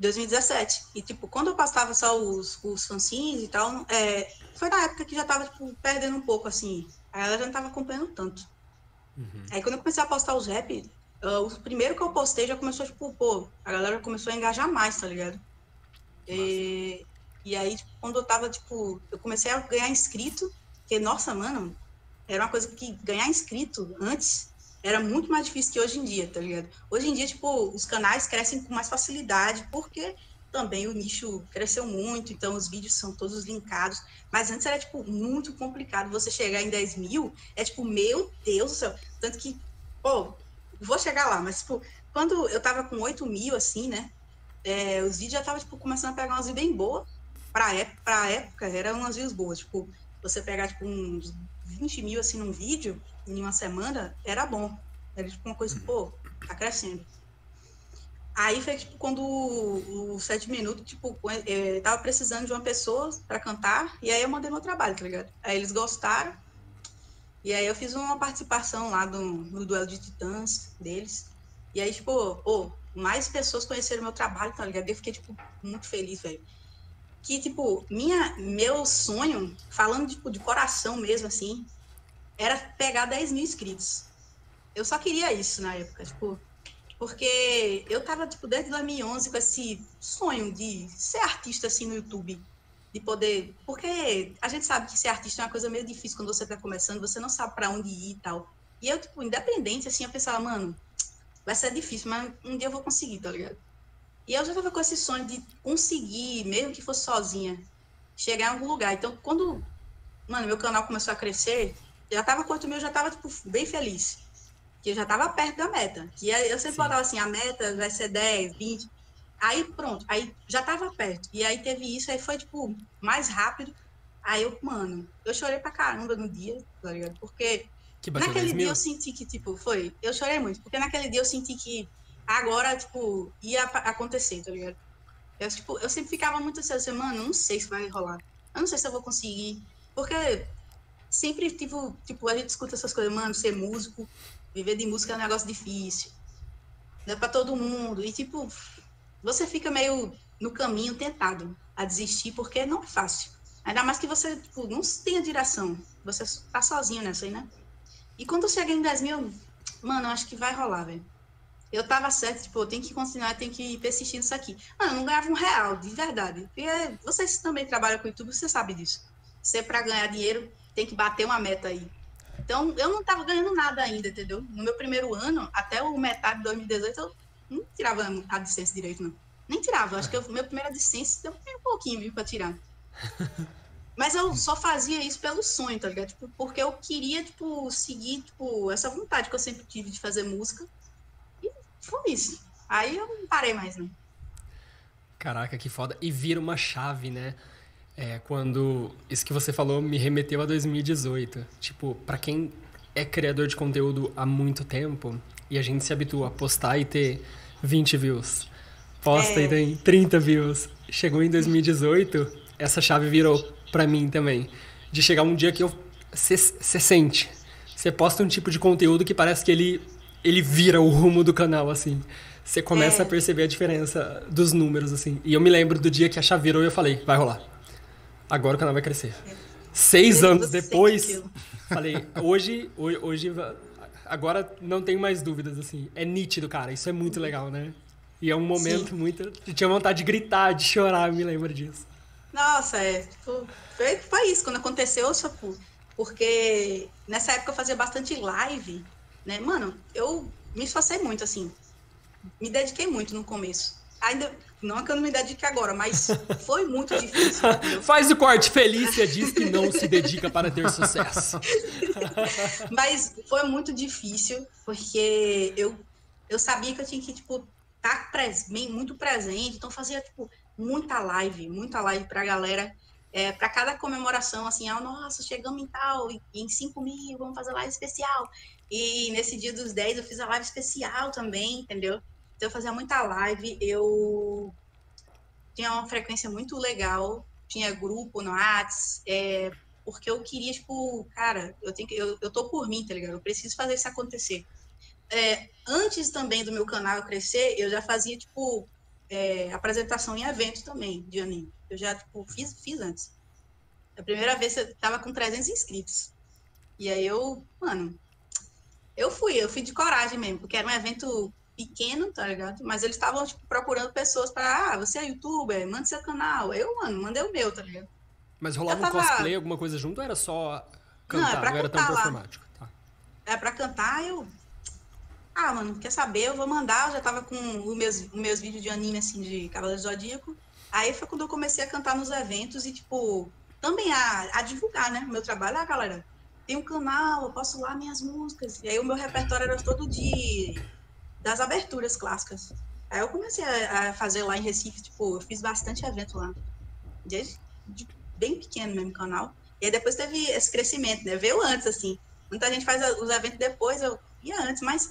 S4: 2017. E, tipo, quando eu postava só os, os fanzines e tal, é, foi na época que já tava, tipo, perdendo um pouco, assim. Aí ela já não tava acompanhando tanto. Aí quando eu comecei a postar os rap, ah, o primeiro que eu postei já começou, tipo, pô, a galera começou a engajar mais, tá ligado? E, e aí, tipo, quando eu tava, tipo, eu comecei a ganhar inscrito, porque, nossa, mano, era uma coisa que ganhar inscrito antes era muito mais difícil que hoje em dia, tá ligado? Hoje em dia, tipo, os canais crescem com mais facilidade, porque também o nicho cresceu muito, então os vídeos são todos linkados. Mas antes era, tipo, muito complicado você chegar em 10 mil, é tipo, meu Deus do céu. Tanto que, pô, vou chegar lá, mas, tipo, quando eu tava com 8 mil, assim, né, é, os vídeos já estavam, tipo, começando a pegar umas views bem boas. Pra, ép pra época, eram umas views boas. Tipo, você pegar, tipo, uns 20 mil, assim, num vídeo, em uma semana, era bom. Era, tipo, uma coisa, pô, tá crescendo. Aí foi, tipo, quando o, o 7 minutos, tipo, eu tava precisando de uma pessoa pra cantar, e aí eu mandei meu trabalho, tá ligado? Aí eles gostaram, e aí eu fiz uma participação lá do, no duelo de titãs deles. E aí, tipo, pô, mais pessoas conheceram meu trabalho, tá ligado? Eu fiquei, tipo, muito feliz, velho. que, tipo, minha, meu sonho, falando tipo, de coração mesmo, assim, era pegar 10 mil inscritos. Eu só queria isso na época, tipo, porque eu tava, tipo, desde 2011 com esse sonho de ser artista, assim, no YouTube. De poder. Porque a gente sabe que ser artista é uma coisa meio difícil quando você tá começando, você não sabe para onde ir e tal. E eu, tipo, independente, assim, eu pensava, mano, vai ser difícil, mas um dia eu vou conseguir, tá ligado? E eu já tava com esse sonho de conseguir, mesmo que fosse sozinha, chegar em algum lugar. Então, quando, mano, meu canal começou a crescer, já tava com 8 mil, já tava, tipo, bem feliz. Que eu já tava perto da meta. Que eu sempre
S1: Sim.
S4: botava assim, a meta vai ser 10, 20. Aí, pronto, aí já tava perto. E aí teve isso, aí foi, tipo, mais rápido. Aí eu, mano, eu chorei pra caramba no dia, tá ligado? Porque naquele
S1: 10
S4: dia eu senti que, tipo, foi. Eu chorei muito, porque naquele dia eu senti que agora, tipo, ia acontecer, tá ligado? Eu, tipo, eu sempre ficava muito assim, assim, mano, eu não sei se vai rolar. Eu não sei se eu vou conseguir. Porque sempre, tipo, tipo, a gente escuta essas coisas, mano, ser músico, viver de música é um negócio difícil. Não é pra todo mundo. E, tipo, você fica meio no caminho tentado a desistir, porque não é fácil. Ainda mais que você, tipo, não tem a direção. Você tá sozinho nessa aí, né? E quando cheguei em 10 mil, mano, eu acho que vai rolar, velho. Eu tava certo, tipo, eu tenho que continuar, tenho que persistir nisso aqui. Mano, eu não ganhava um real, de verdade. Vocês também trabalham com YouTube, você sabe disso. Você, pra ganhar dinheiro, tem que bater uma meta aí. Então, eu não tava ganhando nada ainda, entendeu? No meu primeiro ano, até o metade de 2018, eu não tirava a AdSense direito, não. Nem tirava. Acho que o meu primeiro AdSense deu um pouquinho, viu, pra tirar. Mas eu só fazia isso pelo sonho, tá ligado? Tipo, porque eu queria, tipo, seguir, tipo, essa vontade que eu sempre tive de fazer música. E foi isso. Aí eu não parei mais, não.
S1: Caraca, que foda. E vira uma chave, né? É, quando isso que você falou me remeteu a 2018. Tipo, pra quem é criador de conteúdo há muito tempo e a gente se habitua a postar e ter 20 views, posta
S4: É.
S1: e tem 30 views. Chegou em 2018, essa chave virou pra mim também. De chegar um dia que eu você sente. Você posta um tipo de conteúdo que parece que ele ele vira o rumo do canal assim. Você começa
S4: É.
S1: a perceber a diferença dos números assim. E eu me lembro do dia que a chave virou e eu falei, vai rolar. Agora o canal vai crescer. Seis
S4: Você
S1: anos depois, falei, hoje, hoje, agora não tenho mais dúvidas, assim. É nítido, cara. Isso é muito legal, né? E é um momento muito. Eu tinha vontade de gritar, de chorar, eu me lembro disso.
S4: Nossa, é, tipo, foi, foi isso, quando aconteceu, só por- porque nessa época eu fazia bastante live, né? Mano, eu me esforcei muito, assim, me dediquei muito no começo. Ainda, não é que eu não me dedique agora, mas foi muito difícil, entendeu?
S1: Faz o corte. Felícia diz que não se dedica para ter sucesso.
S4: Mas foi muito difícil, porque eu, eu sabia que eu tinha que, tipo, estar bem- muito presente, então fazia, tipo, muita live, muita live pra galera, é, para cada comemoração, assim, ah, nossa, chegamos em tal, e- em 5 mil, vamos fazer live especial. E nesse dia dos 10 eu fiz a live especial também, entendeu? Então eu fazia muita live, eu tinha uma frequência muito legal, tinha grupo no Whats, é, porque eu queria, tipo, cara, eu tenho que, eu, eu tô por mim, tá ligado? Eu preciso fazer isso acontecer. É, antes também do meu canal crescer, eu já fazia, tipo, é, apresentação em evento também, de anime. Eu já, tipo, fiz, fiz antes. A primeira vez eu tava com 300 inscritos. E aí eu, mano, eu fui, eu fui de coragem mesmo, porque era um evento pequeno, tá ligado? Mas eles estavam, tipo, procurando pessoas para, ah, você é youtuber, manda seu canal. Eu, mano, mandei o meu, tá ligado?
S1: Mas rolava
S4: Eu
S1: um
S4: tava-
S1: cosplay, alguma coisa junto ou era só cantar?
S4: Não, é pra
S1: era tão performático? Tá.
S4: é pra cantar, eu. Ah, mano, quer saber? Eu vou mandar. Eu já tava com os meus, os meus vídeos de anime, assim, de Cavaleiro Zodíaco. Aí foi quando eu comecei a cantar nos eventos e, tipo, também a, a divulgar, né? O meu trabalho. Ah, galera, tem um canal, eu posso lá minhas músicas. E aí o meu repertório era todo de. Das aberturas clássicas. Aí eu comecei a, a fazer lá em Recife, tipo, eu fiz bastante evento lá. Desde de bem pequeno mesmo canal. E aí depois teve esse crescimento, né? Veio antes, assim. Muita gente faz os eventos depois, eu ia antes, mas,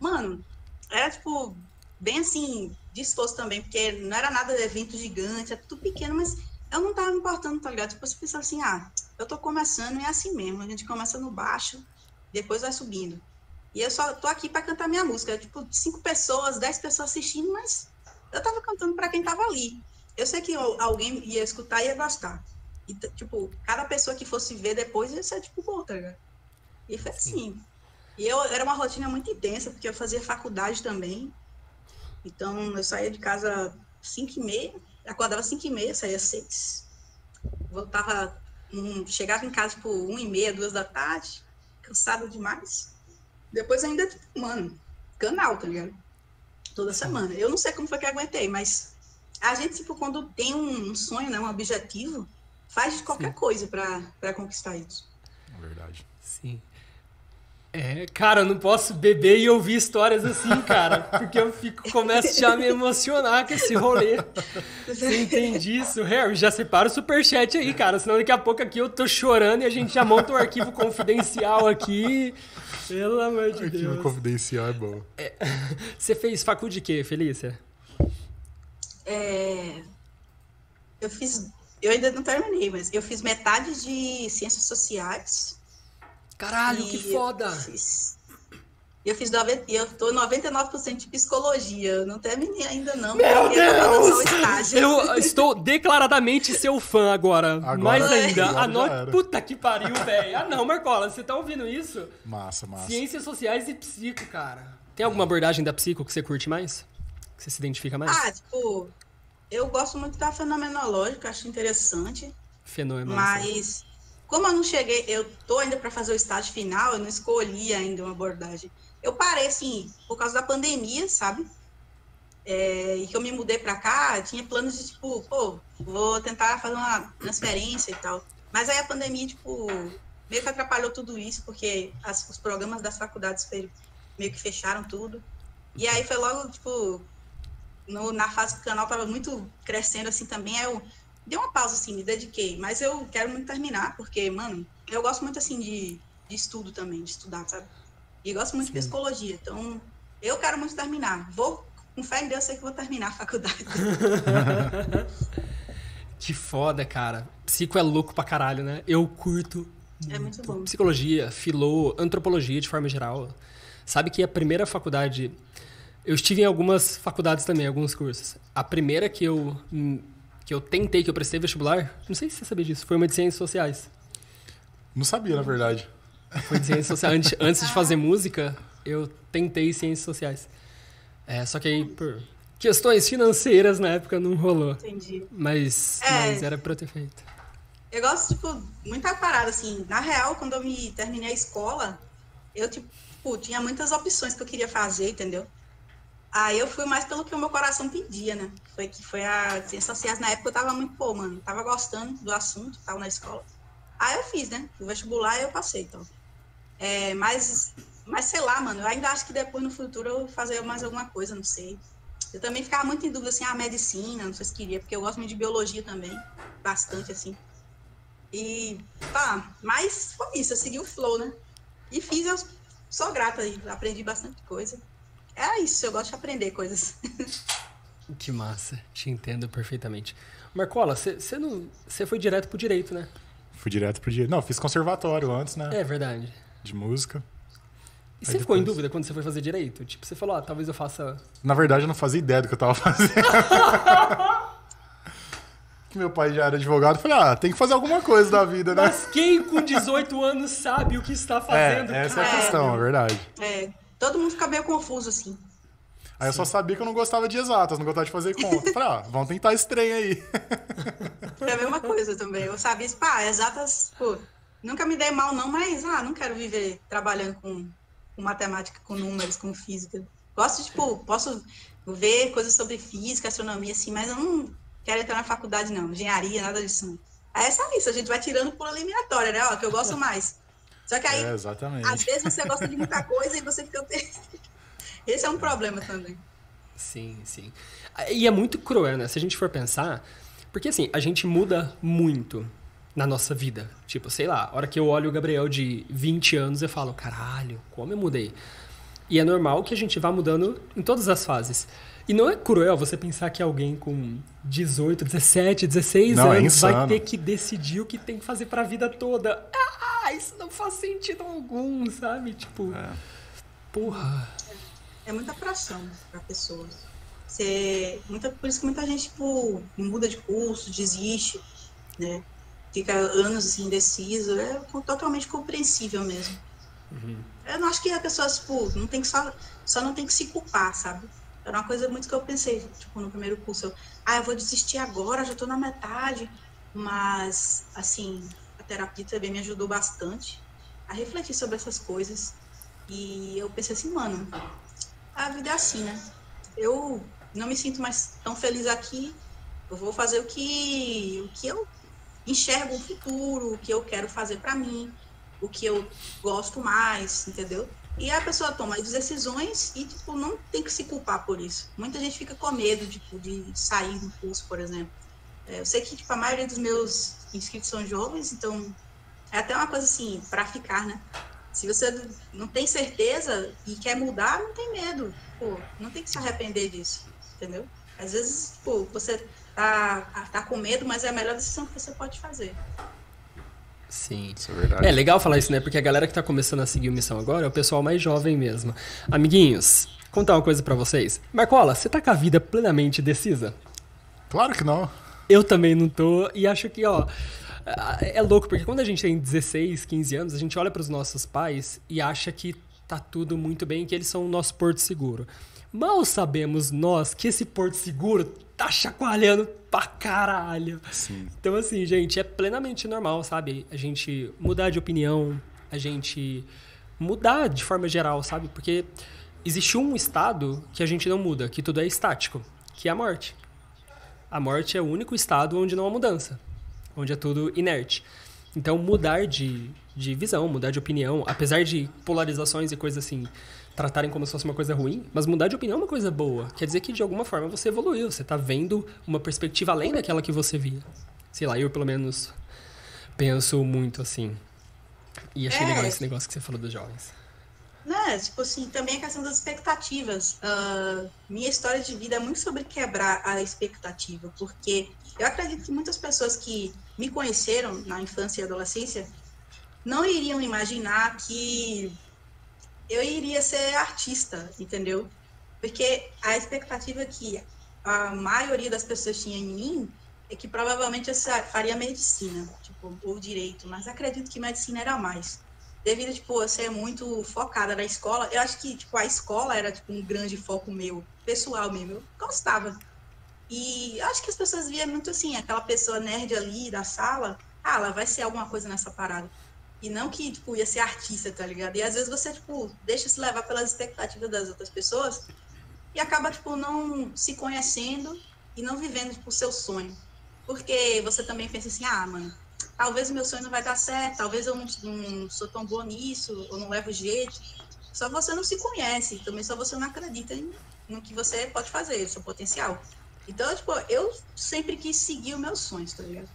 S4: mano, era tipo, bem assim, disposto também, porque não era nada de evento gigante, era tudo pequeno, mas eu não tava me importando, tá ligado? Tipo, você pensa assim, ah, eu tô começando e é assim mesmo, a gente começa no baixo, depois vai subindo. E eu só tô aqui pra cantar minha música, tipo, cinco pessoas, dez pessoas assistindo, mas eu tava cantando pra quem tava ali. eu sei que al- alguém ia escutar e ia gostar. E, tipo, cada pessoa que fosse ver depois ia ser, tipo, bom, tá ligado? E foi assim. E eu, era uma rotina muito intensa, porque eu fazia faculdade também. Então, eu saía de casa 5 e meia, acordava 5 e meia, saía 6. Voltava, hum, chegava em casa, tipo, 1 e meia, 2 da tarde, cansada demais. Depois ainda, mano, canal, tá ligado? Toda semana. Eu não sei como foi que eu aguentei, mas a gente, tipo, quando tem um sonho, né, um objetivo, faz de qualquer coisa pra, pra conquistar isso.
S3: É verdade.
S1: Sim. É, cara, eu não posso beber e ouvir histórias assim, cara, porque eu fico, começo já a me emocionar com esse rolê. Você entende isso? Harry, já separa o superchat aí, cara, senão daqui a pouco aqui eu tô chorando e a gente já monta um arquivo confidencial aqui. Pelo amor de
S3: Arquivo
S1: Deus.
S3: confidencial é bom.
S1: Você fez facu de quê, Felícia?
S4: É, eu fiz, eu ainda não terminei, mas eu fiz metade de ciências sociais.
S1: Caralho, que foda!
S4: Eu eu fiz 90, e eu tô 99% de psicologia. Eu não terminei ainda não.
S1: Meu Deus! Eu estou declaradamente seu fã agora.
S3: Agora-
S1: Mais ainda.
S3: agora
S1: Anote.
S3: era.
S1: Puta que pariu, velho. Ah, não, Marcola, você tá ouvindo isso?
S3: Massa, massa.
S1: Ciências sociais e psico, cara. Tem alguma abordagem da psico que você curte mais? Que você se identifica mais?
S4: Ah, tipo, eu gosto muito da fenomenológica, acho interessante.
S1: Fenômeno.
S4: Mas, como eu não cheguei, eu tô ainda para fazer o estágio final, eu não escolhi ainda uma abordagem. Eu parei, assim, por causa da pandemia, sabe? É, e que eu me mudei para cá, tinha planos de, tipo, pô, vou tentar fazer uma transferência e tal. Mas aí a pandemia, tipo, meio que atrapalhou tudo isso, porque as- os programas das faculdades meio que fecharam tudo. E aí foi logo, tipo, no- na fase que o canal tava muito crescendo, assim, também, aí eu dei uma pausa, assim, me dediquei. Mas eu quero muito terminar, porque, mano, eu gosto muito, assim, de, de estudo também, de estudar, sabe? E gosto muito de
S1: Sim.
S4: psicologia. Então, eu quero muito terminar. Vou, com fé em Deus, sei que vou terminar a faculdade.
S1: Que foda, cara. Psico é louco pra caralho, né? Eu curto
S4: É muito bom.
S1: psicologia, filô, antropologia de forma geral. Sabe que a primeira faculdade. Eu estive em algumas faculdades também, alguns cursos. A primeira que eu, hum, que eu tentei, que eu prestei vestibular, não sei se você sabia disso, foi uma de ciências sociais.
S3: Não sabia, na verdade.
S1: Foi de ciências sociais. Antes, de fazer música, eu tentei ciências sociais. É, só que aí, por questões financeiras, na época não rolou.
S4: Entendi.
S1: Mas,
S4: É.
S1: mas era pra eu ter feito.
S4: Eu gosto, tipo, muita parada, assim. Na real, quando eu me terminei a escola, eu, tipo, tinha muitas opções que eu queria fazer, entendeu? Aí eu fui mais pelo que o meu coração pedia, né? Foi que foi a ciências sociais na época eu tava muito, pô, mano, tava gostando do assunto, tava na escola. Aí eu fiz, né? O vestibular eu passei, então. É, mas, mas sei lá, mano, eu ainda acho que depois no futuro eu vou fazer mais alguma coisa, não sei. Eu também ficava muito em dúvida, assim, a medicina, não sei se queria, porque eu gosto muito de biologia também, bastante, assim. E, tá, mas foi isso, eu segui o flow, né? E fiz, eu sou grata aí, aprendi bastante coisa. É isso, eu gosto de aprender coisas.
S1: Que massa, te entendo perfeitamente. Marcola, você não. Você foi direto pro direito, né?
S3: Fui direto pro dia. Não, fiz conservatório antes, né?
S1: É verdade.
S3: De música.
S1: E você ficou em
S3: depois-
S1: dúvida quando você foi fazer direito? Tipo, você falou, ah, talvez eu faça.
S3: Na verdade, eu não fazia ideia do que eu tava fazendo. que meu pai já era advogado. Eu falei, ah, tem que fazer alguma coisa da vida, né?
S1: Mas quem com 18 anos sabe o que está fazendo?
S3: É, essa é a
S1: cara?
S3: questão, é verdade.
S4: É, todo mundo fica meio confuso, assim.
S3: Aí eu só sabia que eu não gostava de exatas, não gostava de fazer conta. Eu Falei, ah, vamos tentar esse trem aí.
S4: É a mesma coisa também. Eu sabia, pá, exatas, pô, nunca me dei mal não, mas, ah, não quero viver trabalhando com, com matemática, com números, com física. Gosto, tipo, posso ver coisas sobre física, astronomia, assim, mas eu não quero entrar na faculdade, não. Engenharia, nada disso. Aí é só isso, a gente vai tirando por eliminatória, né? Ó, que eu gosto mais. Só que aí,
S3: É, exatamente.
S4: às vezes você gosta de muita coisa e você fica... Esse é um problema também.
S1: Sim, sim. E é muito cruel, né? Se a gente for pensar. Porque assim, a gente muda muito na nossa vida. Tipo, sei lá, a hora que eu olho o Gabriel de 20 anos, eu falo, caralho, como eu mudei. E é normal que a gente vá mudando em todas as fases. E não é cruel você pensar que alguém com 18, 17, 16
S3: Não, é
S1: anos vai
S3: insano.
S1: ter que decidir o que tem que fazer pra vida toda. Ah, isso não faz sentido algum, sabe? Tipo,
S3: É.
S1: porra.
S4: É muita pressão para pessoas. Você, muita, por isso que muita gente, tipo, muda de curso, desiste, né? Fica anos assim, indeciso. É totalmente compreensível mesmo. Eu não acho que a pessoa, tipo, não tem que só, só não tem que se culpar, sabe? Era uma coisa muito que eu pensei, tipo, no primeiro curso. Eu, ah, eu vou desistir agora, já tô na metade. Mas, assim, a terapia também me ajudou bastante a refletir sobre essas coisas. E eu pensei assim, mano, a vida é assim, né? Eu não me sinto mais tão feliz aqui. Eu vou fazer o que, o que eu enxergo o futuro, o que eu quero fazer para mim, o que eu gosto mais, entendeu? E a pessoa toma as decisões e, tipo, não tem que se culpar por isso. Muita gente fica com medo, tipo, de sair do curso, por exemplo. É, eu sei que, tipo, a maioria dos meus inscritos são jovens, então é até uma coisa assim, para ficar, né? Se você não tem certeza e quer mudar, não tem medo. Pô, não tem que se arrepender disso, entendeu? Às vezes, pô, você tá, tá com medo, mas é a melhor decisão que você pode fazer.
S1: Sim.
S3: Isso é verdade.
S1: É legal falar isso, né? Porque a galera que tá começando a seguir o Missão agora é o pessoal mais jovem mesmo. Amiguinhos, contar uma coisa pra vocês. Marcola, você tá com a vida plenamente decisa?
S3: Claro que não.
S1: Eu também não tô e acho que, ó, é louco porque quando a gente tem 16, 15 anos, a gente olha pros nossos pais e acha que tá tudo muito bem, que eles são o nosso porto seguro. Mal sabemos nós que esse porto seguro tá chacoalhando pra caralho.
S3: Sim.
S1: Então, assim, gente, é plenamente normal, sabe? A gente mudar de opinião, a gente mudar de forma geral, sabe? Porque existe um estado que a gente não muda, que tudo é estático, que é a morte. A morte é o único estado onde não há mudança, onde é tudo inerte. Então, mudar de, de visão, mudar de opinião, apesar de polarizações e coisas assim tratarem como se fosse uma coisa ruim, mas mudar de opinião é uma coisa boa. Quer dizer que de alguma forma você evoluiu, você tá vendo uma perspectiva além daquela que você via. Sei lá, eu pelo menos penso muito assim. E achei
S4: É.
S1: legal esse negócio que você falou dos jovens.
S4: Né, tipo assim, também a questão das expectativas. Ah, minha história de vida é muito sobre quebrar a expectativa, porque eu acredito que muitas pessoas que me conheceram na infância e adolescência não iriam imaginar que eu iria ser artista, entendeu? Porque a expectativa que a maioria das pessoas tinha em mim é que provavelmente eu faria medicina, tipo, ou direito, mas acredito que medicina era mais devido tipo eu ser muito focada na escola, eu acho que tipo a escola era tipo um grande foco meu, pessoal mesmo, eu gostava. E acho que as pessoas viam muito assim, aquela pessoa nerd ali da sala, ah, ela vai ser alguma coisa nessa parada. E não que tipo ia ser artista, tá ligado? E às vezes você tipo deixa se levar pelas expectativas das outras pessoas e acaba tipo não se conhecendo e não vivendo tipo o seu sonho. Porque você também pensa assim, ah, mano, talvez o meu sonho não vai dar certo, talvez eu não, não sou tão boa nisso, ou não levo jeito. Só você não se conhece, também só você não acredita em, no que você pode fazer, seu potencial. Então, tipo, eu sempre quis seguir os meus sonhos, tá ligado?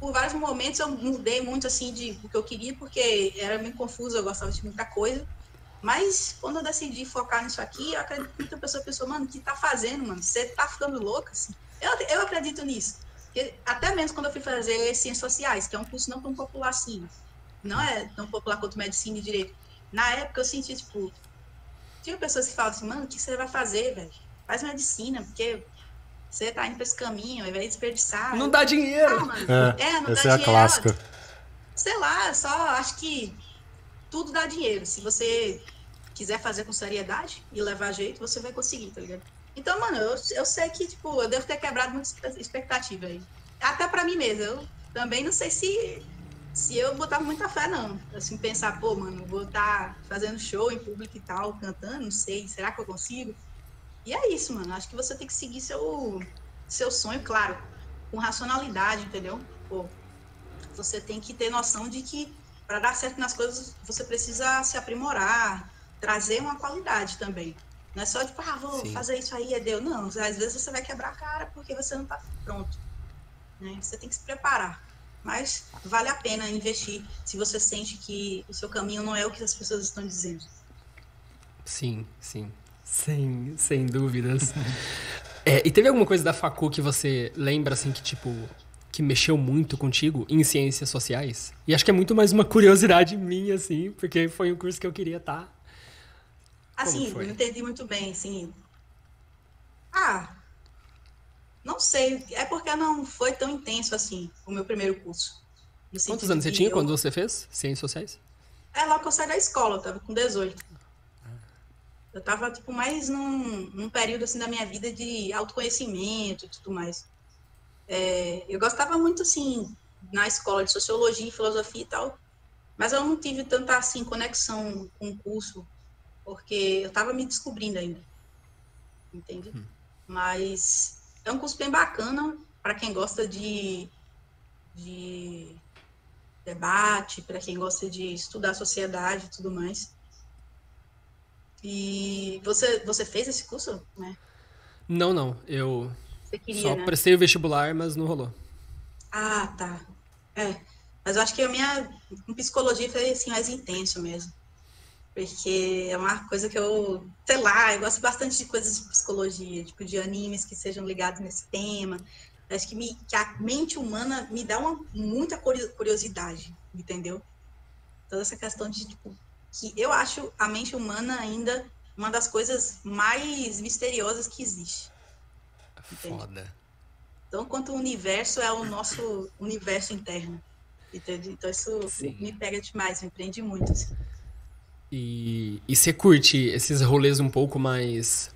S4: Por vários momentos eu mudei muito, assim, de o que eu queria, porque era meio confuso, eu gostava de muita coisa. Mas quando eu decidi focar nisso aqui, eu acredito que muita pessoa pensou, mano, o que tá fazendo, mano? Você tá ficando louca, assim? Eu, eu acredito nisso. Porque até mesmo quando eu fui fazer ciências sociais, que é um curso não tão popular assim, não é tão popular quanto medicina e direito. Na época eu senti, tipo, tinha pessoas que falavam assim, mano, o que você vai fazer, velho? Faz medicina, porque você tá indo pra esse caminho, aí vai desperdiçar.
S1: Não dá dinheiro!
S4: Ah, mano,
S3: É,
S4: é, não
S3: essa
S4: dá
S3: é a
S4: dinheiro.
S3: clássica.
S4: Sei lá, só acho que tudo dá dinheiro. Se você quiser fazer com seriedade e levar jeito, você vai conseguir, tá ligado? Então, mano, eu, eu sei que, tipo, eu devo ter quebrado muita expe- expectativa aí. Até pra mim mesmo. Eu também não sei se, se eu botava muita fé, não. Assim, pensar, pô, mano, vou estar fazendo show em público e tal, cantando, não sei, será que eu consigo? E é isso, mano. Acho que você tem que seguir seu, seu sonho, claro, com racionalidade, entendeu? Pô, você tem que ter noção de que para dar certo nas coisas, você precisa se aprimorar, trazer uma qualidade também. Não é só tipo, ah, vou
S1: Sim.
S4: fazer isso aí, é Deus. Não, às vezes você vai quebrar a cara porque você não está pronto. Né? Você tem que se preparar. Mas vale a pena investir se você sente que o seu caminho não é o que as pessoas estão dizendo.
S1: Sim, sim. Sem, sem dúvidas. É, e teve alguma coisa da facu que você lembra, assim, que tipo. que mexeu muito contigo em ciências sociais? E acho que é muito mais uma curiosidade minha, assim, porque foi um curso que eu queria estar.
S4: Assim,
S1: foi?
S4: não entendi muito bem, assim. Ah, não sei. É porque não foi tão intenso assim o meu primeiro curso.
S1: Quantos anos você tinha
S4: eu-
S1: quando você fez Ciências Sociais?
S4: É logo que eu saí da escola, eu tava com 18. Eu tava, tipo, mais num, num período, assim, da minha vida de autoconhecimento e tudo mais. É, eu gostava muito, assim, na escola de sociologia e filosofia e tal, mas eu não tive tanta, assim, conexão com o curso, porque eu tava me descobrindo ainda, entende? Mas é um curso bem bacana para quem gosta de, de debate, para quem gosta de estudar a sociedade e tudo mais. E você, você fez esse curso, né?
S1: Não, não. Eu
S4: queria,
S1: só
S4: né?
S1: prestei o vestibular, mas não rolou.
S4: Ah, tá. É. Mas eu acho que a minha psicologia foi assim mais intenso mesmo. Porque é uma coisa que eu, sei lá, eu gosto bastante de coisas de psicologia, tipo de animes que sejam ligados nesse tema. Eu Acho que, me, que a mente humana me dá uma, muita curi- curiosidade, entendeu? Toda essa questão de, tipo, que eu acho a mente humana ainda uma das coisas mais misteriosas que existe. Entendi.
S1: Foda.
S4: Então, quanto o universo é o nosso universo interno. Entende? Então, isso
S1: Sim.
S4: me pega demais, me prende muito. assim.
S1: E, e você curte esses rolês um pouco mais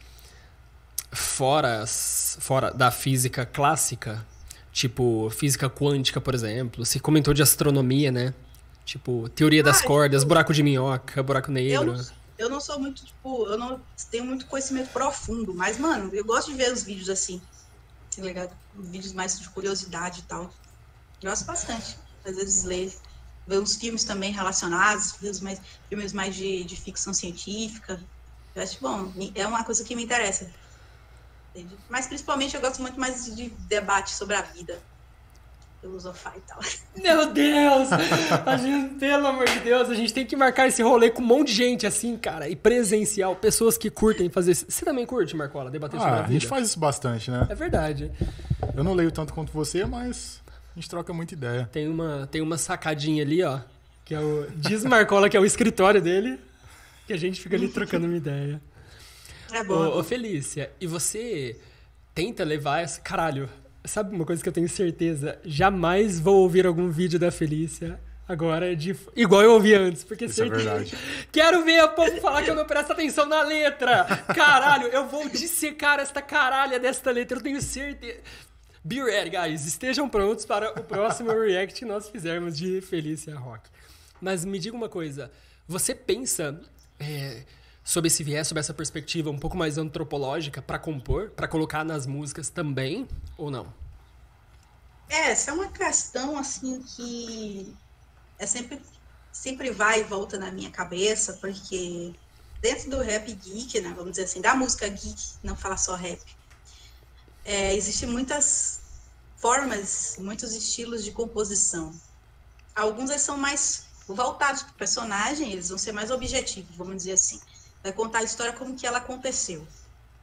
S1: fora, fora da física clássica? Tipo, física quântica, por exemplo. Você comentou de astronomia, né? Tipo, teoria das
S4: Ah,
S1: cordas, buraco de minhoca, buraco
S4: Eu
S1: negro.
S4: não, eu não sou muito, tipo, eu não tenho muito conhecimento profundo, mas, mano, eu gosto de ver os vídeos assim, tá ligado? Vídeos mais de curiosidade e tal. Gosto bastante. Às vezes ler, ver uns filmes também relacionados, filmes mais, filmes mais de, de ficção científica. Eu acho bom, é uma coisa que me interessa. Mas principalmente eu gosto muito mais de debate sobre a vida. Filosofar e tal.
S1: Meu Deus! A gente, pelo amor de Deus, a gente tem que marcar esse rolê com um monte de gente assim, cara, e presencial, pessoas que curtem fazer isso. Você também curte, Marcola, debater sobre
S3: Ah,
S1: a
S3: a
S1: vida?
S3: gente faz isso bastante, né?
S1: É verdade.
S3: Eu não leio tanto quanto você, mas a gente troca muita ideia.
S1: Tem uma, tem uma sacadinha ali, ó, que é o diz Marcola que é o escritório dele, que a gente fica ali trocando uma ideia.
S4: É bom.
S1: Ô, ô, Felícia, e você tenta levar essa. Caralho, sabe uma coisa que eu tenho certeza? Jamais vou ouvir algum vídeo da Felícia agora de. Igual eu ouvi antes, porque
S3: Isso é
S1: certeza.
S3: verdade.
S1: Quero ver a povo falar que eu não presto atenção na letra. Caralho, eu vou dissecar esta caralha desta letra, eu tenho certeza. Be ready, guys. Estejam prontos para o próximo react que nós fizermos de Felícia Rock. Mas me diga uma coisa. Você pensa é, sobre esse viés, sobre essa perspectiva um pouco mais antropológica para compor, para colocar nas músicas também, ou não?
S4: É, essa é uma questão assim que é sempre, sempre vai e volta na minha cabeça, porque dentro do rap geek, né, vamos dizer assim, da música geek, não falar só rap, é, existem muitas formas, muitos estilos de composição. Alguns são mais voltados para o personagem, eles vão ser mais objetivos, vamos dizer assim. Vai contar a história como que ela aconteceu.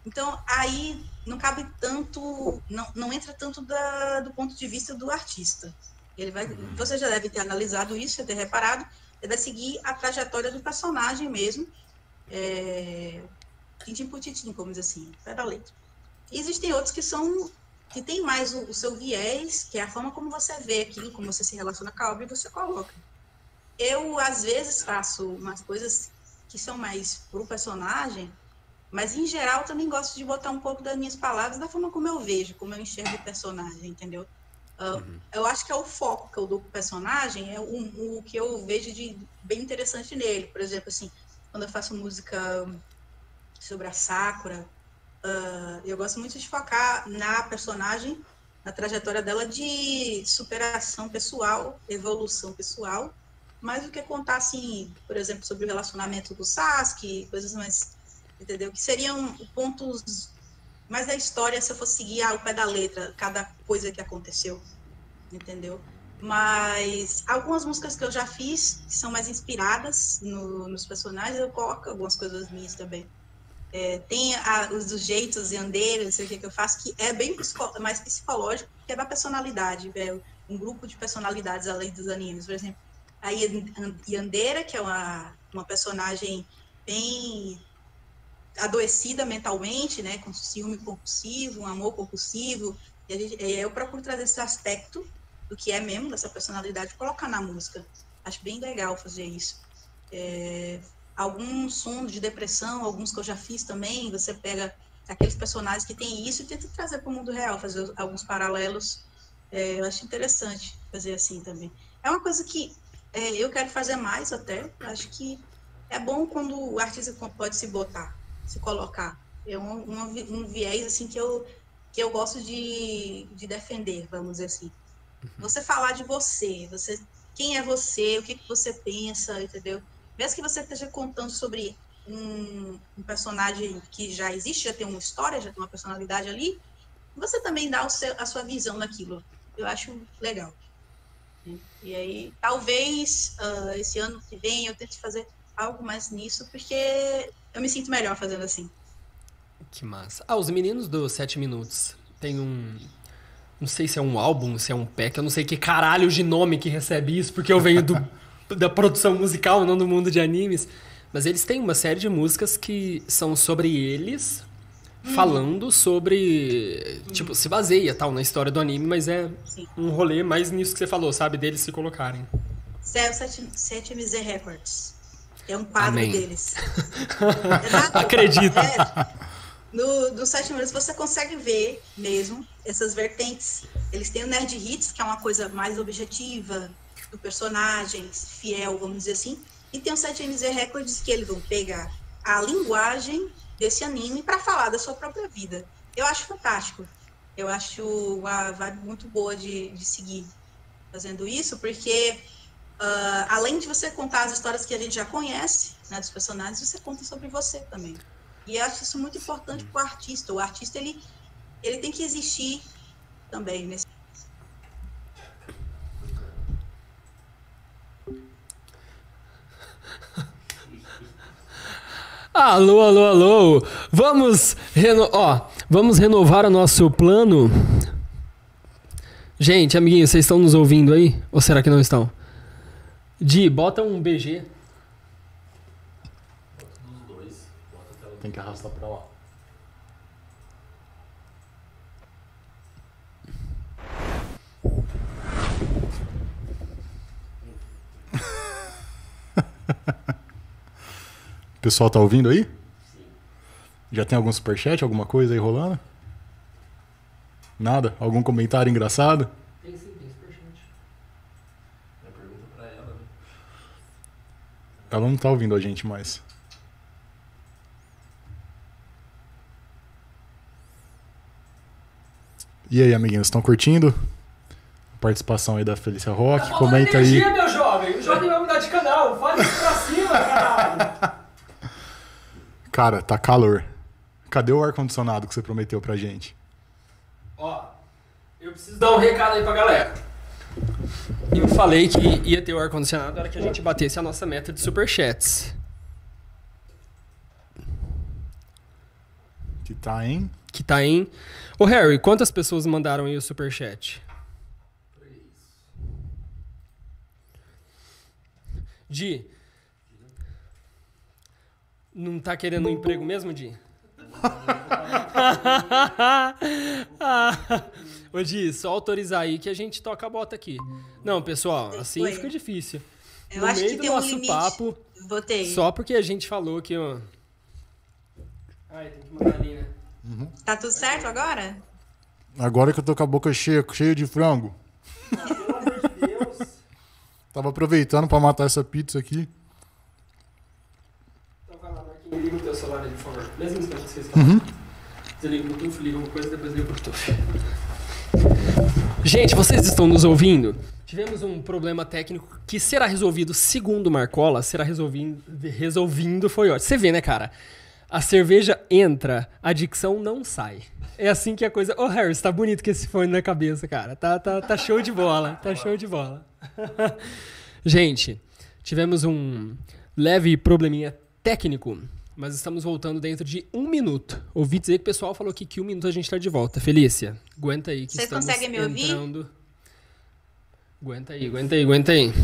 S4: Então, aí não cabe tanto, não, não entra tanto da, do ponto de vista do artista. Ele vai, você já deve ter analisado isso, ter reparado, ele vai seguir a trajetória do personagem mesmo, é, tintim por tintim, como diz assim, pé da letra. E existem outros que são, que tem mais o, o seu viés, que é a forma como você vê aquilo, como você se relaciona com a obra e você coloca. Eu, às vezes, faço umas coisas que são mais pro personagem, mas, em geral, também gosto de botar um pouco das minhas palavras da forma como eu vejo, como eu enxergo o personagem, entendeu? Uh, Eu acho que é o foco que eu dou pro personagem, é o, o que eu vejo de bem interessante nele. Por exemplo, assim, quando eu faço música sobre a Sakura, uh, eu gosto muito de focar na personagem, na trajetória dela de superação pessoal, evolução pessoal, mais do que contar, assim, por exemplo, sobre o relacionamento do Sasuke, coisas mais entendeu? Que seriam pontos mais da história se eu fosse seguir ao pé da letra cada coisa que aconteceu, entendeu? Mas algumas músicas que eu já fiz, que são mais inspiradas no, nos personagens, eu coloco algumas coisas minhas também. É, tem a, os dos jeitos e não sei o que, que eu faço, que é bem mais psicológico, que é da personalidade, é um grupo de personalidades além dos animes. Por exemplo, a Yandeira, que é uma, uma personagem bem adoecida mentalmente, né, com ciúme compulsivo, um amor compulsivo. E gente, eu procuro trazer esse aspecto do que é mesmo dessa personalidade, colocar na música. Acho bem legal fazer isso. É, alguns sons de depressão, alguns que eu já fiz também, você pega aqueles personagens que têm isso e tenta trazer para o mundo real, fazer alguns paralelos. É, eu acho interessante fazer assim também. É uma coisa que é, eu quero fazer mais até. Acho que é bom quando o artista pode se botar, se colocar. É um, um, um viés assim que eu que eu gosto de, de defender, vamos dizer assim. Uhum. Você falar de você, você quem é você, o que, que você pensa, entendeu? Mesmo que você esteja contando sobre um, um, personagem que já existe, já tem uma história, já tem uma personalidade ali, você também dá seu, a sua visão daquilo. Eu acho legal. E aí, talvez uh, esse ano que vem eu tente fazer algo mais nisso, porque eu me sinto melhor fazendo assim.
S1: Que massa. Ah, os meninos do 7 Minutos tem um. Não sei se é um álbum, se é um pack, eu não sei que caralho de nome que recebe isso, porque eu venho do, da produção musical, não do mundo de animes. Mas eles têm uma série de músicas que são sobre eles, hum. falando sobre. Hum. Tipo, se baseia tal na história do anime, mas é Sim. um rolê mais nisso que você falou, sabe? Deles se colocarem.
S4: Céu 7MZ Records. É um quadro
S1: Amém.
S4: deles.
S1: Acredita.
S4: É, no, no Minutos você consegue ver mesmo essas vertentes. Eles têm o Nerd Hits, que é uma coisa mais objetiva, do personagem, fiel, vamos dizer assim. E tem o 7MZ Records, que eles vão pegar a linguagem desse anime para falar da sua própria vida. Eu acho fantástico. Eu acho uma vibe muito boa de, de seguir fazendo isso, porque uh, além de você contar as histórias que a gente já conhece, né, dos personagens, você conta sobre você também. E eu acho isso muito importante para o artista. O artista ele, ele tem que existir também nesse
S1: Alô, alô, alô. Vamos, reno... Ó, vamos renovar o nosso plano. Gente, amiguinhos, vocês estão nos ouvindo aí? Ou será que não estão? Di, bota um BG.
S3: Tem que arrastar pra lá. O pessoal tá ouvindo aí? Sim. Já tem algum superchat, alguma coisa aí rolando? Nada? Algum comentário engraçado?
S2: Tem sim, tem superchat. Minha pergunta pra ela, né?
S3: Ela não tá ouvindo a gente mais. E aí, amiguinhos, estão curtindo? A participação aí da Felícia Rock.
S1: Tá
S3: Comenta
S1: energia,
S3: aí.
S1: meu jovem. O jovem vai mudar de canal. Fala isso pra cima, caralho.
S3: Cara, tá calor. Cadê o ar-condicionado que você prometeu pra gente?
S1: Ó, eu preciso dar um recado aí pra galera. Eu falei que ia ter o ar-condicionado na hora que a gente batesse a nossa meta de superchats.
S3: Que tá, hein?
S1: Que tá em. Ô Harry, quantas pessoas mandaram aí o superchat? Di. Não tá querendo um emprego mesmo, Di? Ô Di, só autorizar aí que a gente toca a bota aqui. Não, pessoal, assim
S4: Foi.
S1: fica difícil.
S4: Eu
S1: no
S4: acho
S1: meio
S4: que
S1: do
S4: tem um
S1: nosso
S4: limite.
S1: papo,
S4: Botei.
S1: só porque a gente falou que, ó. Ai, tem que mandar ali, né?
S4: Tá tudo certo agora?
S3: Agora que eu tô com a boca cheia, cheia de frango.
S1: Pelo amor de Deus.
S3: Tava aproveitando pra matar essa pizza aqui.
S1: Então vai lá, Marquinhos, liga o teu celular aí, Mesmo instante que vocês falam. Desliga o Bluetooth, liga uma coisa, depois liga o Bluetooth. Gente, vocês estão nos ouvindo? Tivemos um problema técnico que será resolvido, segundo Marcola, será resolvindo, resolvindo foi ótimo. Você vê, né, cara? A cerveja entra, a dicção não sai. É assim que a coisa. Ô, Harris, tá bonito com esse fone na cabeça, cara. Tá, tá, tá show de bola. Tá show de bola. Gente, tivemos um leve probleminha técnico, mas estamos voltando dentro de um minuto. Ouvi dizer que o pessoal falou que, que um minuto a gente tá de volta. Felícia, aguenta aí que
S4: Vocês
S1: estamos
S4: conseguem me ouvir?
S1: entrando. Aguenta aí, aguenta aí, aguenta aí.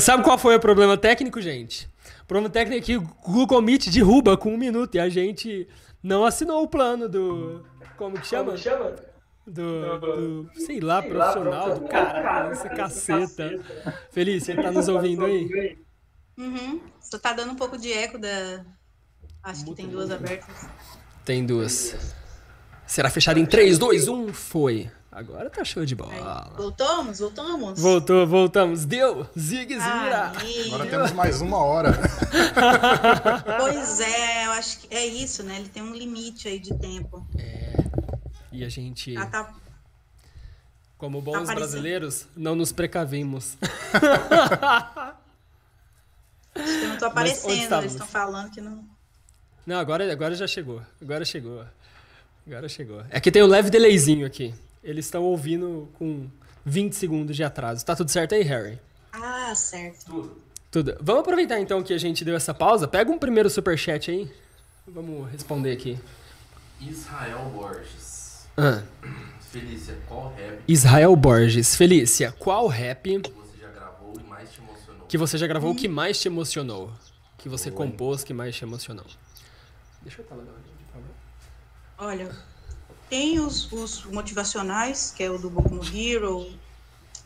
S1: Sabe qual foi o problema técnico, gente? Problema técnico aqui, o Google Meet derruba com um minuto e a gente não assinou o plano do. Como que chama?
S5: Como chama?
S1: Do, do, sei lá, profissional, do cara, essa caceta. Felícia, ele tá nos ouvindo aí?
S4: Uhum. Só tá dando um pouco de eco da. Acho que tem duas abertas.
S1: Tem duas. Será fechado em 3, 2, 1, foi. Agora tá show de
S4: Aí,
S1: bola.
S4: voltamos? Voltamos?
S1: Voltou, voltamos. Deu! Zig Zira!
S4: Aí.
S3: Agora temos mais uma hora.
S4: Pois é, eu acho que é isso, né? Ele tem um limite aí de tempo.
S1: E a gente,
S4: Ah, tá.
S1: como bons
S4: aparecendo.
S1: brasileiros, não nos precavimos.
S4: Acho que eu não tô aparecendo. Eles estão falando que não.
S1: Não, agora, agora já chegou. Agora chegou. Agora chegou. É que tem um leve delayzinho aqui. Eles estão ouvindo com 20 segundos de atraso. Tá tudo certo aí, Harry?
S4: Ah, certo.
S5: Tudo.
S1: Tudo. Vamos aproveitar então que a gente deu essa pausa. Pega um primeiro superchat aí. Vamos responder aqui.
S2: Israel Borges.
S1: Ah,
S2: Felícia, qual rap
S1: Israel Borges. Felícia, qual rap
S2: você já gravou e mais te emocionou?
S1: Que você já gravou o que mais te emocionou? Que você
S2: hein?
S1: compôs que mais te emocionou? Deixa eu falar.
S4: Olha, tem os, os motivacionais, que é o do Boku no Hero,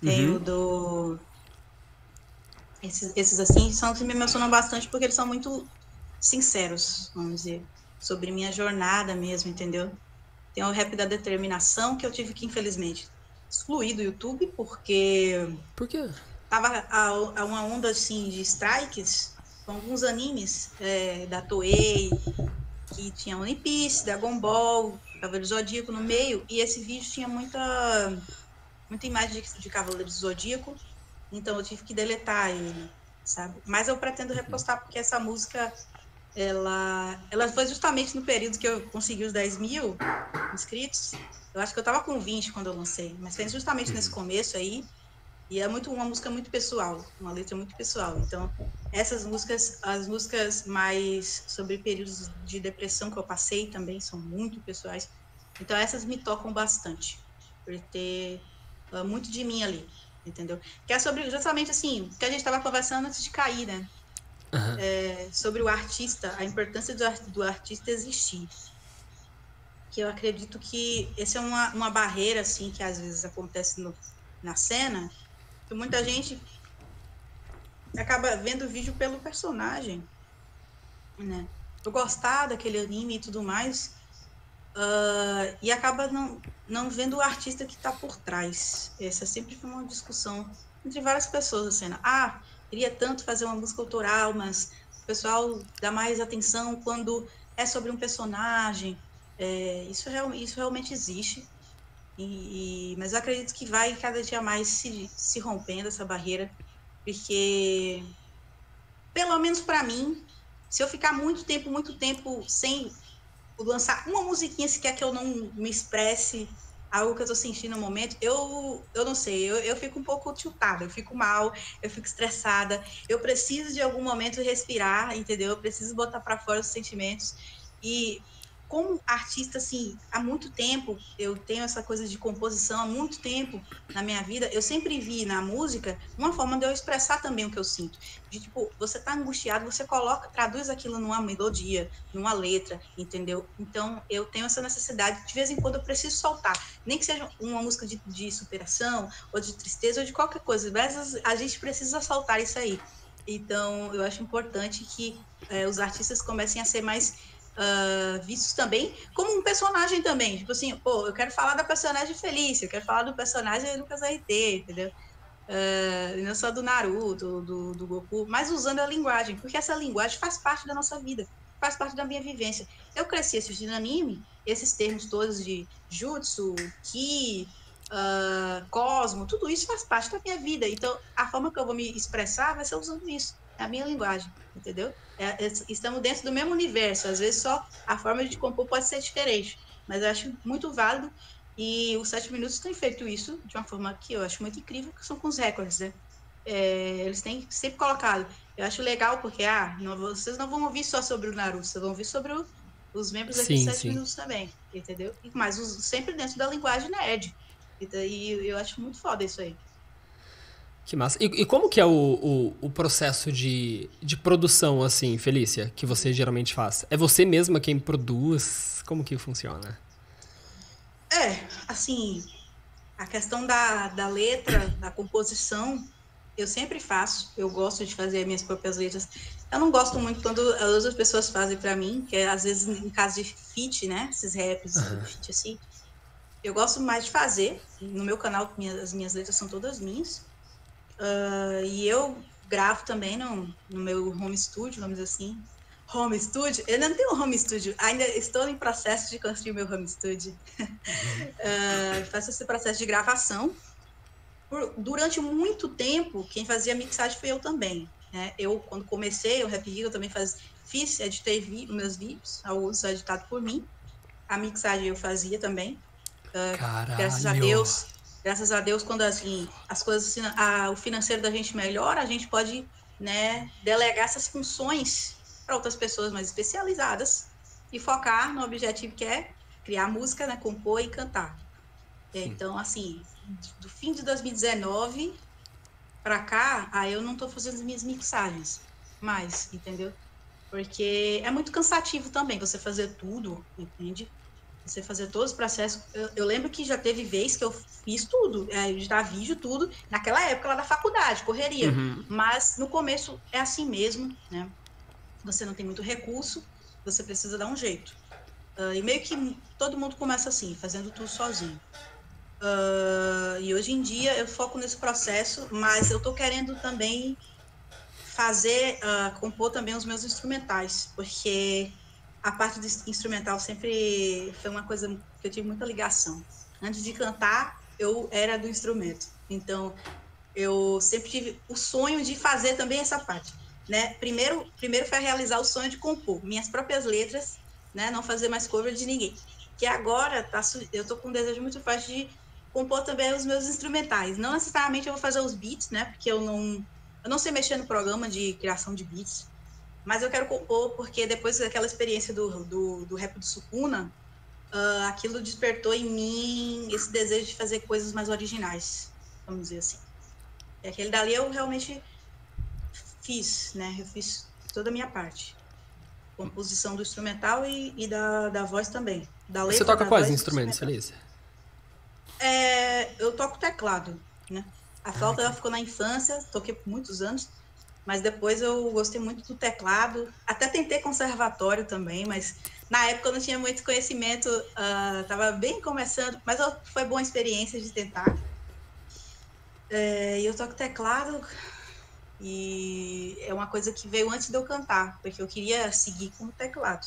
S4: tem
S1: Uhum.
S4: o do. Esses, esses assim são que me emocionam bastante porque eles são muito sinceros, vamos dizer, sobre minha jornada mesmo, entendeu? Tem o rap da determinação que eu tive que, infelizmente, excluir do YouTube porque
S1: Por quê?
S4: Tava a, a uma onda assim de strikes com alguns animes é, da Toei que tinha One Piece, Dragon Ball, Cavaleiro Zodíaco no meio e esse vídeo tinha muita muita imagem de, de Cavaleiro do Zodíaco, então eu tive que deletar ele, sabe? Mas eu pretendo repostar porque essa música ela ela foi justamente no período que eu consegui os 10 mil inscritos. Eu acho que eu tava com 20 quando eu lancei, mas foi justamente nesse começo aí. E é muito uma música muito pessoal, uma letra muito pessoal. Então, essas músicas, as músicas mais sobre períodos de depressão que eu passei também são muito pessoais. Então, essas me tocam bastante, por ter ah, muito de mim ali, entendeu? Que é sobre justamente assim, que a gente estava conversando antes de cair, né?
S1: Aham.
S4: É, sobre o artista, a importância do, do artista existir. Que eu acredito que essa é uma, uma barreira, assim, que às vezes acontece no, na cena, que muita gente acaba vendo o vídeo pelo personagem, né? Eu gostar daquele anime e tudo mais, ah, e acaba não, não vendo o artista que está por trás. Essa sempre foi uma discussão entre várias pessoas na cena. Ah, queria tanto fazer uma música autoral, mas o pessoal dá mais atenção quando é sobre um personagem. É, isso, real, isso realmente existe. E, e- mas eu acredito que vai cada dia mais se, se rompendo essa barreira, porque, pelo menos para mim, se eu ficar muito tempo, muito tempo sem lançar uma musiquinha sequer que eu não me expresse algo que eu tô sentindo no momento, eu, eu não sei, eu, eu fico um pouco tiltada, eu fico mal, eu fico estressada, eu preciso de algum momento respirar, entendeu? Eu preciso botar para fora os sentimentos. E como artista, assim, há muito tempo, eu tenho essa coisa de composição há muito tempo na minha vida, eu sempre vi na música uma forma de eu expressar também o que eu sinto. De tipo, você tá angustiado, você coloca, traduz aquilo numa melodia, numa letra, entendeu? Então, eu tenho essa necessidade, de vez em quando eu preciso soltar. Nem que seja uma música de, de superação, ou de tristeza, ou de qualquer coisa, mas a gente precisa soltar isso aí. Então, eu acho importante que eh, os artistas comecem a ser mais ah, vistos também como um personagem também. Tipo assim, pô, eu quero falar da personagem Felícia, eu quero falar do personagem Lucas RT, entendeu? E não só do Naruto, do, do Goku, mas usando a linguagem, porque essa linguagem faz parte da nossa vida, faz parte da minha vivência. Eu cresci assistindo anime, esses termos todos de jutsu, ki, ah, cosmo, tudo isso faz parte da minha vida. Então, a forma que eu vou me expressar vai ser usando isso, é a minha linguagem, entendeu? É- é- estamos dentro do mesmo universo, às vezes só a forma de compor pode ser diferente, mas eu acho muito válido e os sete minutos têm feito isso de uma forma que eu acho muito incrível, que são com os recordes, né? É, eles têm sempre colocado. Eu acho legal porque, ah, não- vocês não vão ouvir só sobre o Naruto, vocês vão ouvir sobre o- os membros aqui
S1: Sim,
S4: de sete
S1: sim.
S4: minutos também, entendeu? E- Mas os- sempre dentro da linguagem nerd. E daí eu acho muito foda isso aí.
S1: Que massa. E, e como que é o, o, o, processo de, de produção, assim, Felícia, que você geralmente faz? É você mesma quem produz? Como que funciona?
S4: É, assim, a questão da, da letra, da composição, eu sempre faço. Eu gosto de fazer minhas próprias letras. Eu não gosto muito quando as outras pessoas fazem para mim, que é às vezes em caso de feat, né? Esses raps, uhum. feat assim. Eu gosto mais de fazer. No meu canal, minhas, as minhas letras são todas minhas. Uh, e eu gravo também no, no meu home studio, vamos dizer assim. Home studio? Eu não tenho home studio, ainda estou em processo de construir meu home studio. Uh, faço esse processo de gravação. Por, durante muito tempo, quem fazia mixagem foi eu também. Né? Eu, quando comecei o Rap eu também faz, fiz, editei vi, meus vídeos, alguns editados por mim. A mixagem eu fazia também. Uh, graças a Deus, graças a Deus, quando assim, as coisas, a, o financeiro da gente melhora, a gente pode né, delegar essas funções para outras pessoas mais especializadas e focar no objetivo que é criar música, né, compor e cantar. Então, assim, do fim de 2019 para cá, aí eu não estou fazendo as minhas mixagens mais, entendeu? Porque é muito cansativo também você fazer tudo, entende? Você fazer todos os processos. Eu, eu, lembro que já teve vez que eu fiz tudo, é, editar vídeo, tudo, naquela época lá da faculdade, correria. Uhum. Mas no começo é assim mesmo, né? Você não tem muito recurso, você precisa dar um jeito. Uh, e meio que todo mundo começa assim, fazendo tudo sozinho. Uh, e hoje em dia eu foco nesse processo, mas eu tô querendo também fazer, uh, compor também os meus instrumentais, porque a parte do instrumental sempre foi uma coisa que eu tive muita ligação. Antes de cantar, eu era do instrumento. Então, eu sempre tive o sonho de fazer também essa parte. Né? Primeiro, primeiro foi realizar o sonho de compor minhas próprias letras, né? não fazer mais cover de ninguém. Que agora tá, eu tô com um desejo muito forte de compor também os meus instrumentais. Não necessariamente eu vou fazer os beats, né? Porque eu não, eu não sei mexer no programa de criação de beats. Mas eu quero compor porque depois daquela experiência do, do, do rap do Sukuna, uh, aquilo despertou em mim esse desejo de fazer coisas mais originais, vamos dizer assim. E aquele dali eu realmente fiz, né? Eu fiz toda a minha parte. Composição do instrumental e, e da, da voz também. Da
S1: letra, Você toca quais instrumentos, Felícia?
S4: É, eu toco teclado, né? A flauta ela ficou na infância, toquei por muitos anos. Mas depois eu gostei muito do teclado. Até tentei conservatório também, mas na época eu não tinha muito conhecimento, estava uh, bem começando, mas eu, foi boa experiência de tentar. É, e eu toco teclado e é uma coisa que veio antes de eu cantar, porque eu queria seguir como teclado,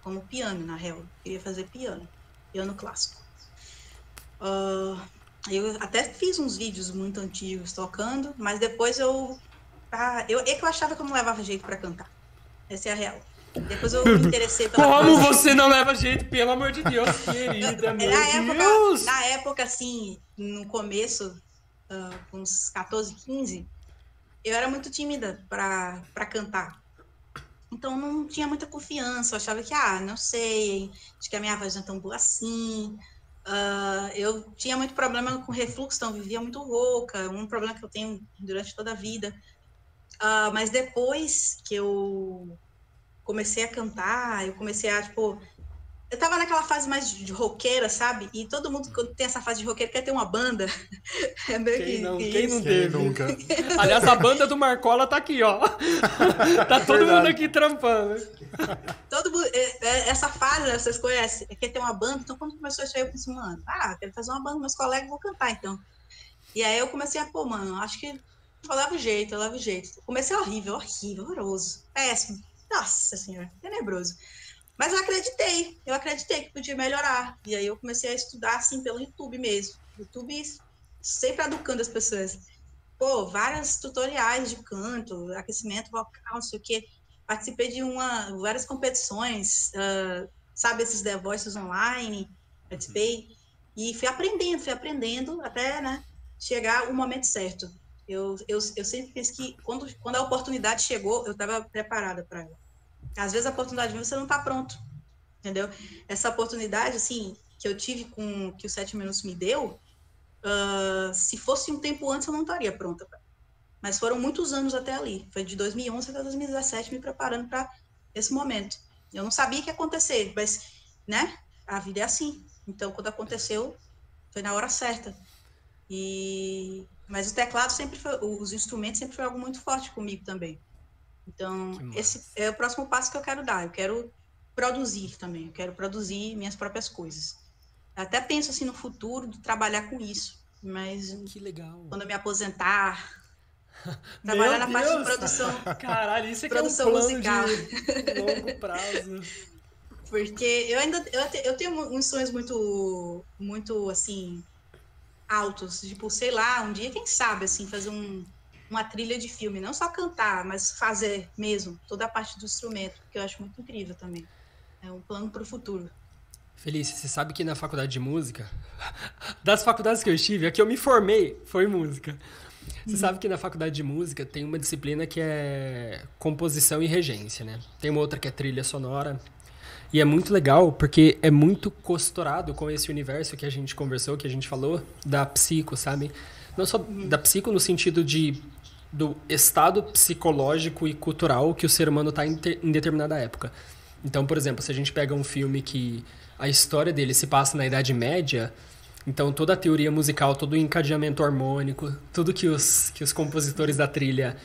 S4: como piano, na real. Eu queria fazer piano, piano clássico. Uh, eu até fiz uns vídeos muito antigos tocando, mas depois eu ah, eu, é que eu achava que eu não levava jeito para cantar. Essa é a real. Depois eu me interessei pela
S1: Como você não leva jeito, pelo amor de Deus, querida, meu na
S4: Deus.
S1: Época,
S4: na época, assim, no começo, uh, com uns 14, 15, eu era muito tímida para cantar. Então não tinha muita confiança, eu achava que, ah, não sei, acho que a minha voz não é tão boa assim. Uh, eu tinha muito problema com refluxo, então vivia muito rouca, um problema que eu tenho durante toda a vida. Uh, mas depois que eu comecei a cantar, eu comecei a, tipo. Eu tava naquela fase mais de roqueira, sabe? E todo mundo, quando tem essa fase de roqueira, quer ter uma banda.
S1: É meio quem que, não, que quem não teve? nunca? Aliás, a banda do Marcola tá aqui, ó. tá todo Verdade. mundo aqui trampando.
S4: Todo mundo, é, é, essa fase, né, vocês conhecem, quer ter uma banda. Então, quando começou a chegar, eu pensei, mano, ah, quero fazer uma banda, meus colegas vão cantar, então. E aí eu comecei a, pô, mano, acho que eu lavo jeito, eu lavo jeito. Comecei horrível, horrível, horroroso, péssimo. Nossa senhora, tenebroso. Mas eu acreditei, eu acreditei que podia melhorar. E aí eu comecei a estudar assim pelo YouTube mesmo. YouTube sempre educando as pessoas. Pô, vários tutoriais de canto, aquecimento vocal, não sei o quê. Participei de uma, várias competições, uh, sabe, esses The Voices online. Participei. E fui aprendendo, fui aprendendo até, né, chegar o momento certo. Eu, eu, eu sempre penso que quando, quando a oportunidade chegou, eu estava preparada para ela. Às vezes a oportunidade vem, você não está pronto, entendeu? Essa oportunidade, assim, que eu tive com que o Sete Minutos me deu, uh, se fosse um tempo antes, eu não estaria pronta. Mas foram muitos anos até ali. Foi de 2011 até 2017 me preparando para esse momento. Eu não sabia que ia acontecer, mas, né? A vida é assim. Então, quando aconteceu, foi na hora certa. E mas o teclado sempre foi, os instrumentos sempre foi algo muito forte comigo também. Então, esse é o próximo passo que eu quero dar. Eu quero produzir também. Eu quero produzir minhas próprias coisas. Até penso assim no futuro de trabalhar com isso. Mas
S1: que legal.
S4: quando eu me aposentar, trabalhar na parte de produção.
S1: Caralho, isso é produção que é um musical. De longo prazo.
S4: Porque eu ainda eu, eu tenho uns sonhos muito muito assim altos, tipo, sei lá, um dia quem sabe assim fazer um, uma trilha de filme, não só cantar, mas fazer mesmo toda a parte do instrumento, que eu acho muito incrível também. É um plano para o futuro.
S1: Felícia, você sabe que na faculdade de música, das faculdades que eu estive, a que eu me formei foi música. Você uhum. sabe que na faculdade de música tem uma disciplina que é composição e regência, né? Tem uma outra que é trilha sonora. E é muito legal porque é muito costurado com esse universo que a gente conversou, que a gente falou, da psico, sabe? Não só da psico no sentido de do estado psicológico e cultural que o ser humano está em, em determinada época. Então, por exemplo, se a gente pega um filme que a história dele se passa na Idade Média, então toda a teoria musical, todo o encadeamento harmônico, tudo que os, que os compositores da trilha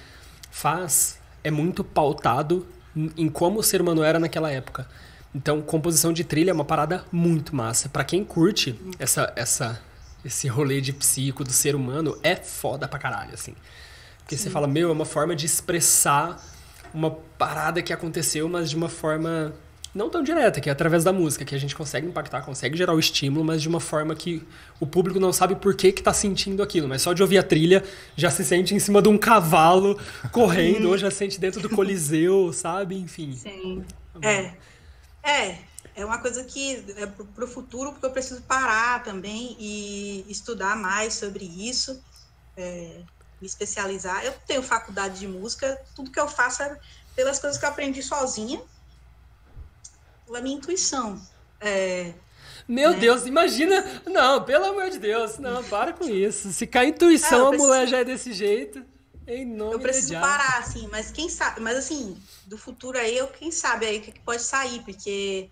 S1: faz é muito pautado em como o ser humano era naquela época. Então, composição de trilha é uma parada muito massa. Para quem curte essa, essa, esse rolê de psico do ser humano, é foda pra caralho, assim. Porque Sim. você fala, meu, é uma forma de expressar uma parada que aconteceu, mas de uma forma não tão direta, que é através da música, que a gente consegue impactar, consegue gerar o estímulo, mas de uma forma que o público não sabe por que que tá sentindo aquilo, mas só de ouvir a trilha já se sente em cima de um cavalo correndo, ou já se sente dentro do coliseu, sabe? Enfim.
S4: Sim. É. É, é uma coisa que é pro futuro, porque eu preciso parar também e estudar mais sobre isso. É, me especializar. Eu tenho faculdade de música, tudo que eu faço é pelas coisas que eu aprendi sozinha, pela minha intuição. É,
S1: Meu né? Deus, imagina. Não, pelo amor de Deus, não, para com isso. Se cai intuição, preciso... a mulher já é desse jeito. Em nome
S4: eu preciso parar, assim, mas quem sabe, mas assim, do futuro aí, eu, quem sabe aí o que pode sair, porque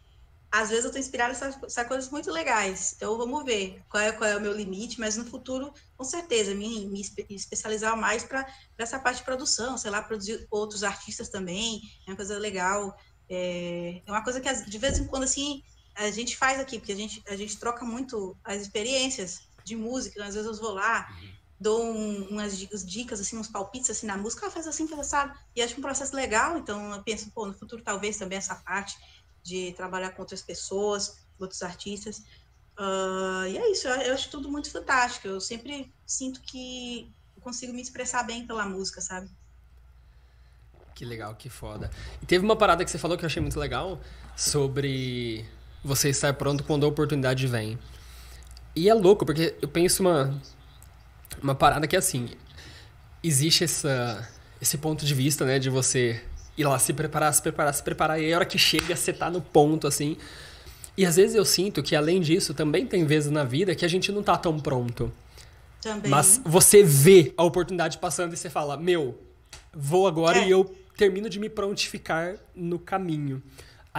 S4: às vezes eu tô inspirada em coisas muito legais. Então vamos ver qual é, qual é o meu limite, mas no futuro, com certeza, me, me especializar mais para essa parte de produção, sei lá, produzir outros artistas também, é uma coisa legal. É, é uma coisa que de vez em quando assim a gente faz aqui, porque a gente, a gente troca muito as experiências de música, às vezes eu vou lá, uhum. Dou um, umas dicas, assim, uns palpites assim na música, ah, faz assim, faz e acho um processo legal, então eu penso, pô, no futuro talvez também essa parte de trabalhar com outras pessoas, outros artistas. Uh, e é isso, eu, eu, acho tudo muito fantástico. Eu sempre sinto que consigo me expressar bem pela música, sabe?
S1: Que legal, que foda. E teve uma parada que você falou que eu achei muito legal sobre você estar pronto quando a oportunidade vem. E é louco, porque eu penso uma, uma parada que é assim: existe essa, esse ponto de vista, né, de você ir lá se preparar, se preparar, se preparar. E a hora que chega, você tá no ponto, assim. E às vezes eu sinto que, além disso, também tem vezes na vida que a gente não tá tão pronto.
S4: Também.
S1: Mas você vê a oportunidade passando e você fala: Meu, vou agora é. e eu termino de me prontificar no caminho.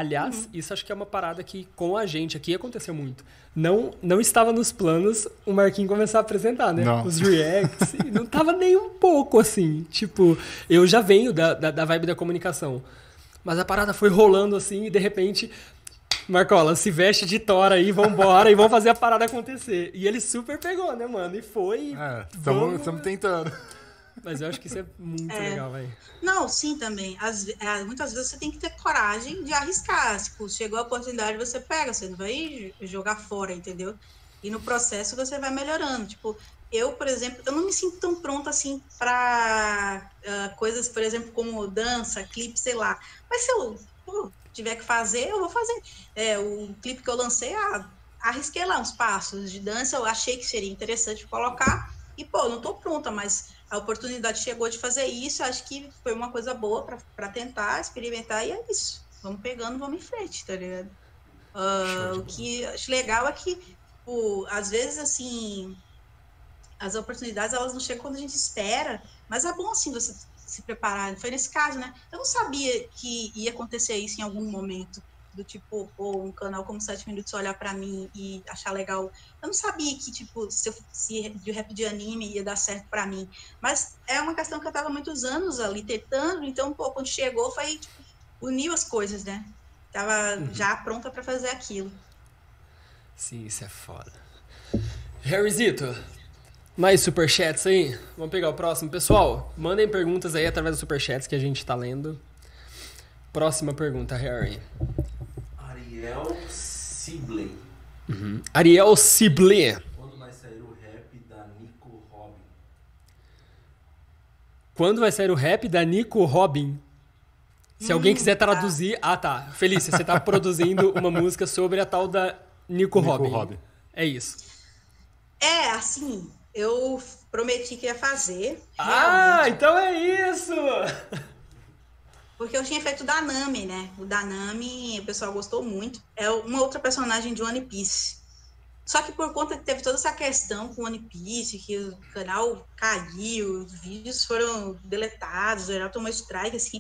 S1: Aliás, uhum. isso acho que é uma parada que com a gente aqui aconteceu muito. Não, não estava nos planos o Marquinhos começar a apresentar, né?
S3: Não.
S1: Os reacts. não tava nem um pouco assim. Tipo, eu já venho da, da, da, vibe da comunicação. Mas a parada foi rolando assim e de repente. Marcola, se veste de tora aí, vambora e vamos fazer a parada acontecer. E ele super pegou, né, mano? E foi.
S3: É, estamos tentando.
S1: Mas eu acho que isso é muito é. legal, velho.
S4: Não, sim, também. As, é, muitas vezes você tem que ter coragem de arriscar. Tipo, chegou a oportunidade, você pega, você não vai jogar fora, entendeu? E no processo você vai melhorando. Tipo, eu, por exemplo, eu não me sinto tão pronta assim para uh, ah, coisas, por exemplo, como dança, clipe, sei lá. Mas se eu pô, tiver que fazer, eu vou fazer. É, o clipe que eu lancei, ah, arrisquei lá uns passos de dança, eu achei que seria interessante colocar. E, pô, não tô pronta, mas a oportunidade chegou de fazer isso, acho que foi uma coisa boa para tentar, experimentar, e é isso. Vamos pegando, vamos em frente, tá ligado? Uh, o que acho legal é que, tipo, às vezes, assim, as oportunidades elas não chegam quando a gente espera, mas é bom assim você se preparar. Foi nesse caso, né? Eu não sabia que ia acontecer isso em algum momento do tipo, pô, um canal como 7 Minutos olhar para mim e achar legal. Eu não sabia que, tipo, se, eu, se de rap de anime ia dar certo para mim. Mas é uma questão que eu tava muitos anos ali tentando, então, pô, quando chegou, foi, tipo, uniu as coisas, né? Tava uhum. já pronta para fazer aquilo.
S1: Sim, isso é foda. Harryzito, mais superchats aí? Vamos pegar o próximo. Pessoal, mandem perguntas aí através dos superchats que a gente tá lendo. Próxima pergunta, Harry.
S2: Ariel Sibley.
S1: Uhum. Ariel Sibley.
S2: Quando vai sair o rap da Nico Robin?
S1: Quando vai sair o rap da Nico Robin? Se hum, alguém quiser tá. traduzir. Ah, tá. Felícia, você tá produzindo uma música sobre a tal da Nico, Nico Robin. Robin. É isso.
S4: É, assim, eu prometi que ia fazer.
S1: Ah, então é isso!
S4: Porque eu tinha feito o Danami, né? O Danami, o pessoal gostou muito. É uma outra personagem de One Piece. Só que por conta que teve toda essa questão com One Piece, que o canal caiu, os vídeos foram deletados, o geral tomou strike, assim,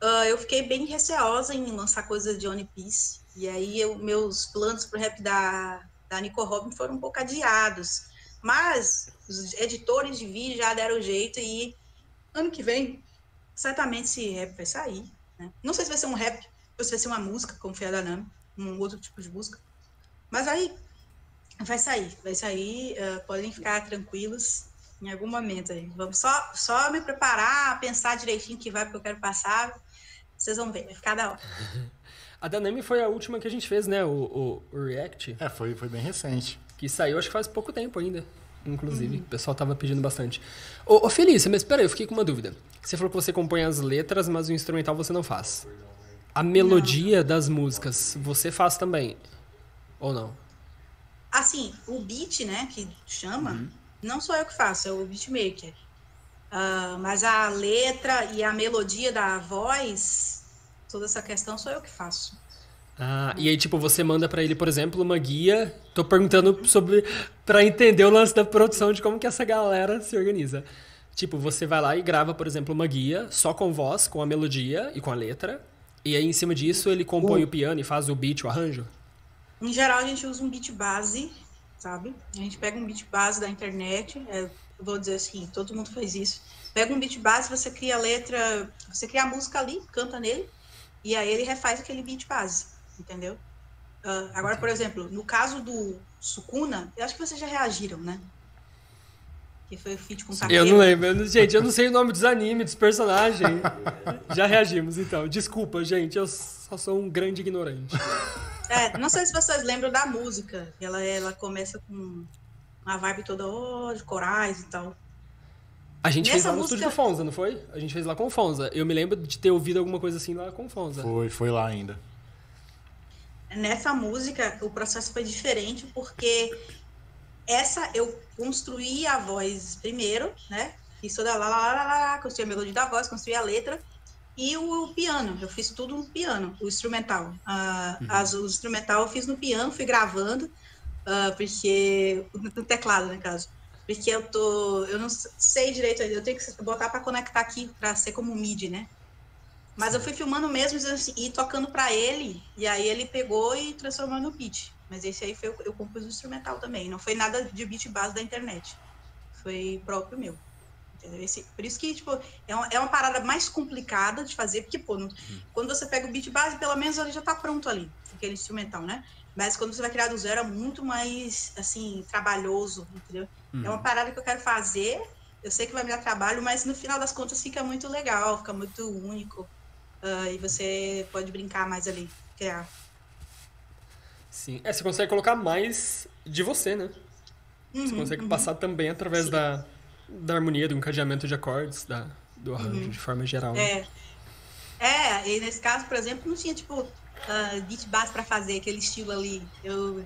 S4: uh, eu fiquei bem receosa em lançar coisas de One Piece. E aí eu, meus planos pro rap da, da Nico Robin foram um pouco adiados. Mas os editores de vídeo já deram jeito e ano que vem certamente esse rap vai sair. Né? Não sei se vai ser um rap ou se vai ser uma música, como foi a da Nami, um outro tipo de música. Mas aí vai sair, vai sair, uh, podem ficar tranquilos em algum momento aí. Vamos só, só me preparar, pensar direitinho que vai porque eu quero passar. Vocês vão ver, vai ficar da hora.
S1: A Danami foi a última que a gente fez, né? O, o, o React.
S3: É, foi, foi bem recente.
S1: Que saiu, acho que faz pouco tempo ainda inclusive. Uhum. O pessoal tava pedindo bastante. Ô, ô Felícia, mas peraí, eu fiquei com uma dúvida. Você falou que você compõe as letras, mas o instrumental você não faz. A melodia não. das músicas, você faz também? Ou não?
S4: Assim, o beat, né, que chama, uhum. não sou eu que faço, é o beatmaker. Uh, mas a letra e a melodia da voz, toda essa questão sou eu que faço.
S1: Ah, e aí, tipo, você manda para ele, por exemplo, uma guia. Tô perguntando sobre. para entender o lance da produção de como que essa galera se organiza. Tipo, você vai lá e grava, por exemplo, uma guia só com voz, com a melodia e com a letra. E aí, em cima disso, ele compõe o, o piano e faz o beat, o arranjo?
S4: Em geral, a gente usa um beat base, sabe? A gente pega um beat base da internet. É, vou dizer assim, todo mundo faz isso. Pega um beat base, você cria a letra, você cria a música ali, canta nele, e aí ele refaz aquele beat base entendeu? Uh, agora, por exemplo, no caso do Sukuna, eu acho que vocês já reagiram, né? Que foi o feat com
S1: o Eu não lembro. Eu, gente, eu não sei o nome dos animes, dos personagens. já reagimos, então. Desculpa, gente. Eu só sou um grande ignorante.
S4: É, não sei se vocês lembram da música. Ela, ela começa com uma vibe toda oh, de corais e tal.
S1: A gente Nessa fez lá no música... estúdio do Fonza, não foi? A gente fez lá com o Fonza. Eu me lembro de ter ouvido alguma coisa assim lá com o Fonza.
S3: Foi, foi lá ainda.
S4: Nessa música, o processo foi diferente, porque essa eu construí a voz primeiro, né? Fiz toda lá, lá, lá, lá, construí a melodia da voz, construí a letra e o, o piano. Eu fiz tudo no piano, o instrumental. Uh, uhum. as, o instrumental eu fiz no piano, fui gravando, uh, porque. no teclado, no caso. Porque eu tô. Eu não sei direito ainda, eu tenho que botar para conectar aqui, para ser como MIDI, né? Mas eu fui filmando mesmo assim, e tocando para ele, e aí ele pegou e transformou no beat. Mas esse aí foi eu, eu compus o instrumental também, não foi nada de beat base da internet. Foi próprio meu. Entendeu? Esse, por isso que, tipo, é uma, é uma parada mais complicada de fazer, porque, pô, não, uhum. quando você pega o beat base, pelo menos ele já tá pronto ali, aquele instrumental, né? Mas quando você vai criar do zero é muito mais, assim, trabalhoso, entendeu? Uhum. É uma uhum. parada que eu quero fazer, eu sei que vai me dar trabalho, mas no final das contas fica muito legal, fica muito único. Uh, e você pode brincar mais ali, criar.
S1: Sim. É, você consegue colocar mais de você, né? Uhum, você consegue uhum. passar também através da, da harmonia, do encadeamento de acordes, da, do arranjo uhum. de forma geral.
S4: Né? É. É, e nesse caso, por exemplo, não tinha, tipo, uh, beat bass pra fazer aquele estilo ali. Eu,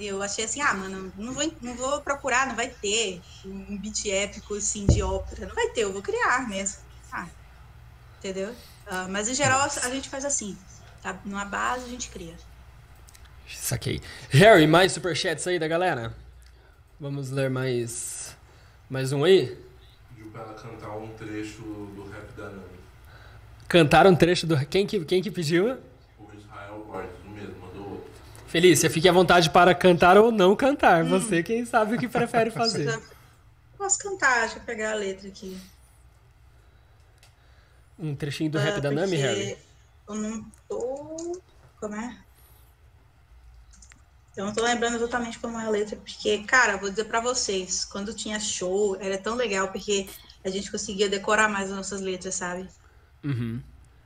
S4: eu achei assim, ah, mano, não vou, não vou procurar, não vai ter um beat épico, assim, de ópera. Não vai ter, eu vou criar mesmo. Ah, entendeu? Uh, mas em geral a gente faz assim, tá? Numa base a gente cria.
S1: Saquei. Harry, mais superchats aí da galera? Vamos ler mais Mais um aí?
S2: Pediu pra ela cantar um trecho do rap da Nami.
S1: Cantaram um trecho do. Quem que, quem que pediu?
S2: O Israel Borges, o mesmo, mandou outro.
S1: Felícia, fique à vontade para cantar ou não cantar. Você quem sabe o que prefere fazer.
S4: Posso cantar, deixa eu pegar a letra aqui.
S1: Um trechinho do rap
S4: Ah,
S1: da Nami, Harry?
S4: Eu não tô. Como é? Eu não tô lembrando exatamente como é a letra, porque, cara, vou dizer pra vocês, quando tinha show, era tão legal porque a gente conseguia decorar mais as nossas letras, sabe?
S1: Uhum.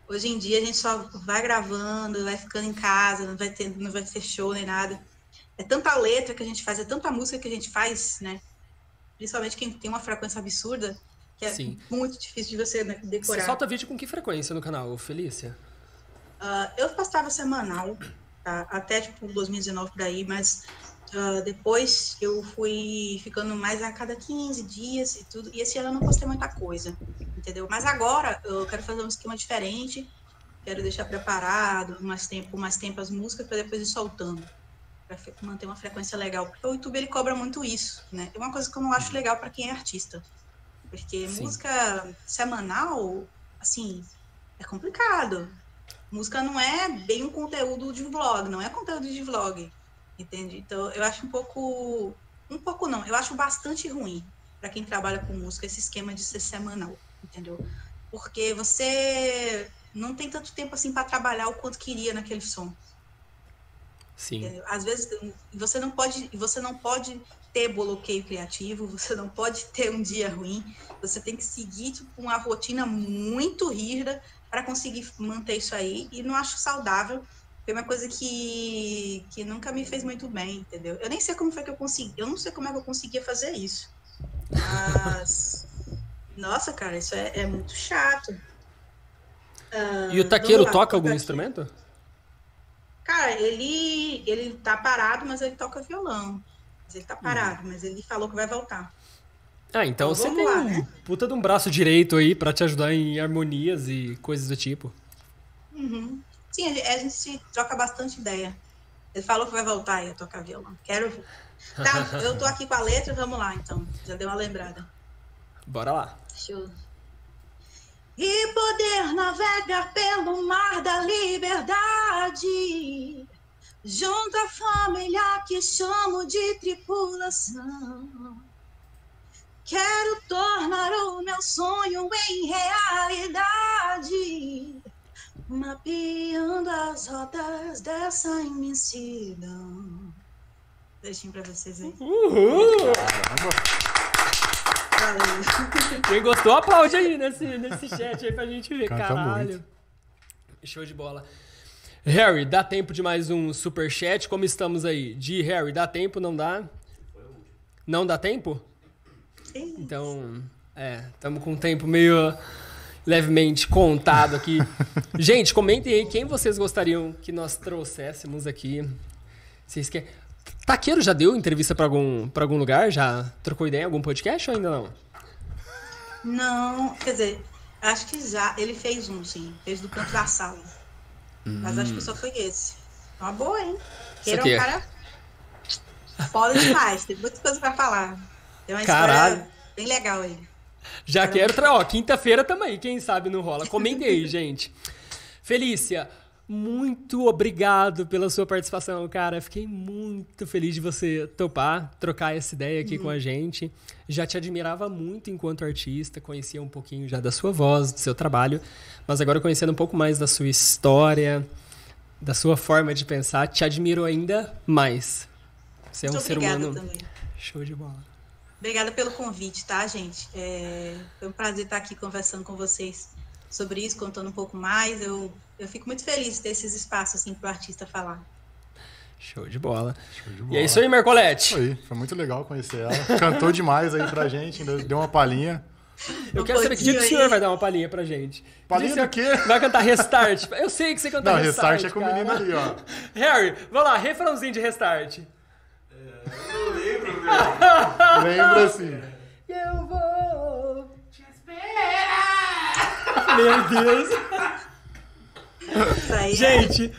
S4: Hoje em dia a gente só vai gravando, vai ficando em casa, não vai ter, não vai ter show nem nada. É tanta letra que a gente faz, é tanta música que a gente faz, né? Principalmente quem tem uma frequência absurda, é
S1: Sim.
S4: muito difícil de você né,
S1: Você
S4: decorar.
S1: solta vídeo com que frequência no canal, Felícia?
S4: Ah, eu postava semanal, tá? até tipo 2019 por aí, mas ah, depois eu fui ficando mais a cada 15 dias e tudo. E esse ano eu não postei muita coisa, entendeu? Mas agora eu quero fazer um esquema diferente, quero deixar preparado mais tempo, mais tempo as músicas para depois ir soltando. Para manter uma frequência legal. Porque o YouTube ele cobra muito isso, né? É uma coisa que eu não acho legal para quem é artista. Porque
S1: Sim.
S4: música semanal, assim, é complicado música não é bem um conteúdo de vlog, não é conteúdo de vlog, entende? Então eu acho um pouco, um pouco não, eu acho bastante ruim para quem trabalha com música esse esquema de ser semanal, entendeu? Porque você não tem tanto tempo assim para trabalhar o quanto queria naquele som.
S1: Sim.
S4: Às vezes você não pode, você não pode ter bloqueio criativo, você não pode ter um dia ruim, você tem que seguir tipo, uma rotina muito rígida para conseguir manter isso aí e não acho saudável. Foi uma coisa que, que nunca me fez muito bem, entendeu? Eu nem sei como foi que eu consegui, eu não sei como é que eu conseguia fazer isso. Mas nossa, cara, isso é, é muito chato. Ah,
S1: E o taqueiro
S4: lá,
S1: toca algum instrumento?
S4: Cara, ele ele tá parado, mas ele toca violão. Ele tá parado, mas ele falou que vai voltar.
S1: Ah, então
S4: Então
S1: você tem
S4: lá,
S1: um
S4: né?
S1: puta de um braço direito aí pra te ajudar em harmonias e coisas do tipo.
S4: Uhum. Sim, a gente, troca bastante ideia. Ele falou que vai voltar aí a tocar violão. Quero. Tá, eu tô aqui com a letra, vamos lá então. Já deu uma lembrada.
S1: Bora lá.
S4: Deixa eu... E poder navegar pelo mar da liberdade, junto à família que chamo de tripulação. Quero tornar o meu sonho em realidade, mapeando as rotas dessa imensidão. Deixem pra vocês aí.
S1: Uhul! Quem gostou, aplaude aí nesse, nesse chat aí pra gente ver.
S3: Canta
S1: Caralho.
S3: muito.
S1: Show de bola. Harry, dá tempo de mais um super chat? Como estamos aí? De Harry, dá tempo? Não dá? Não dá tempo?
S4: Sim.
S1: Então, é, estamos com um tempo meio levemente contado aqui. Gente, comentem aí quem vocês gostariam que nós trouxéssemos aqui. Vocês querem. Taqueiro já deu entrevista pra algum, pra algum lugar? Já trocou ideia em algum podcast ou ainda não?
S4: Não, quer dizer, acho que já. Ele fez um, sim. Fez do canto da sala. Mas acho que só foi esse. Uma boa, hein? Queira um
S1: é-
S4: cara foda demais. Tem muitas coisas pra falar. Tem uma
S1: Caralho.
S4: história bem legal aí.
S1: Já quero. Tra... Ó, quinta-feira também, quem sabe não rola. Comentem aí, gente. Felícia, muito obrigado pela sua participação, cara. Fiquei muito feliz de você topar, trocar essa ideia aqui com a gente. Já te admirava muito enquanto artista, conhecia um pouquinho já da sua voz, do seu trabalho, mas agora conhecendo um pouco mais da sua história, da sua forma de pensar, te admiro ainda mais. Você é um ser
S4: obrigada
S1: humano
S4: também.
S1: show de bola.
S4: Obrigada pelo convite, tá, gente? É, foi um prazer estar aqui conversando com vocês sobre isso, contando um pouco mais. Eu, eu fico muito feliz de ter esses espaços assim, para o artista falar.
S1: Show de bola.
S3: Show de
S1: E é
S3: bola.
S1: isso aí, Marcolete.
S3: Isso aí, foi muito legal conhecer ela. Cantou demais aí pra gente, ainda deu uma palhinha.
S1: Eu
S4: Um
S1: quero saber que dia que o senhor vai dar uma palhinha pra gente.
S3: Palhinha do
S1: que
S3: quê?
S1: Vai cantar Restart. Eu sei que você canta
S3: Não,
S1: Restart.
S3: restart é com o menino ali, ó.
S1: Harry, vamos lá, refrãozinho de Restart.
S2: Eu não lembro, velho.
S3: Lembra assim.
S1: Eu vou te esperar. Meu Deus.
S4: Isso aí é-
S1: Gente,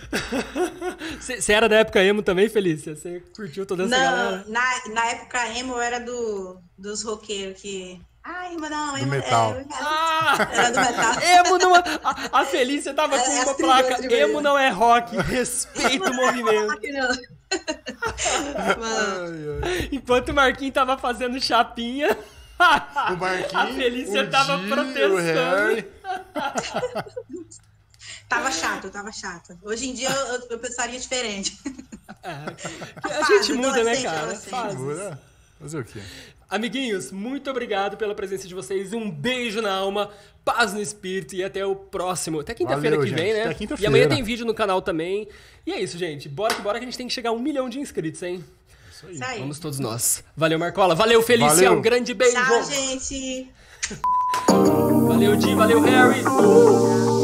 S1: você era da época emo também, Felícia? Você curtiu toda essa galera?
S4: Não, na, na época emo eu era do, dos roqueiros que. Ai, mas não, emo
S3: metal.
S4: É,
S1: Ah!
S4: era do metal.
S1: Emo não é... A, a Felícia tava com
S4: É,
S1: uma
S4: as tribos,
S1: placa. Emo não é rock. Respeita o movimento.
S4: Não. Mano,
S1: Enquanto o Marquinhos tava fazendo chapinha,
S3: O Marquinhos,
S1: a Felícia
S3: o
S1: tava
S3: Di,
S1: protestando.
S4: Tava chato, tava chato. Hoje em dia eu, eu, pensaria diferente.
S1: A gente muda, né, cara?
S3: Muda. Fazer o quê?
S1: Amiguinhos, muito obrigado pela presença de vocês. Um beijo na alma, paz no espírito e até o próximo. Até quinta-feira que vem,
S3: gente.
S1: né?
S3: Até quinta-feira.
S1: E amanhã tem vídeo no canal também. E é isso, gente. Bora que bora que a gente tem que chegar a um milhão de inscritos, hein?
S3: Isso aí.
S4: Isso aí.
S1: Vamos todos nós. Valeu, Marcola. Valeu, Felícia.
S3: Valeu.
S1: Um grande beijo.
S4: Tchau, gente.
S1: Valeu, Di. Valeu, Harry.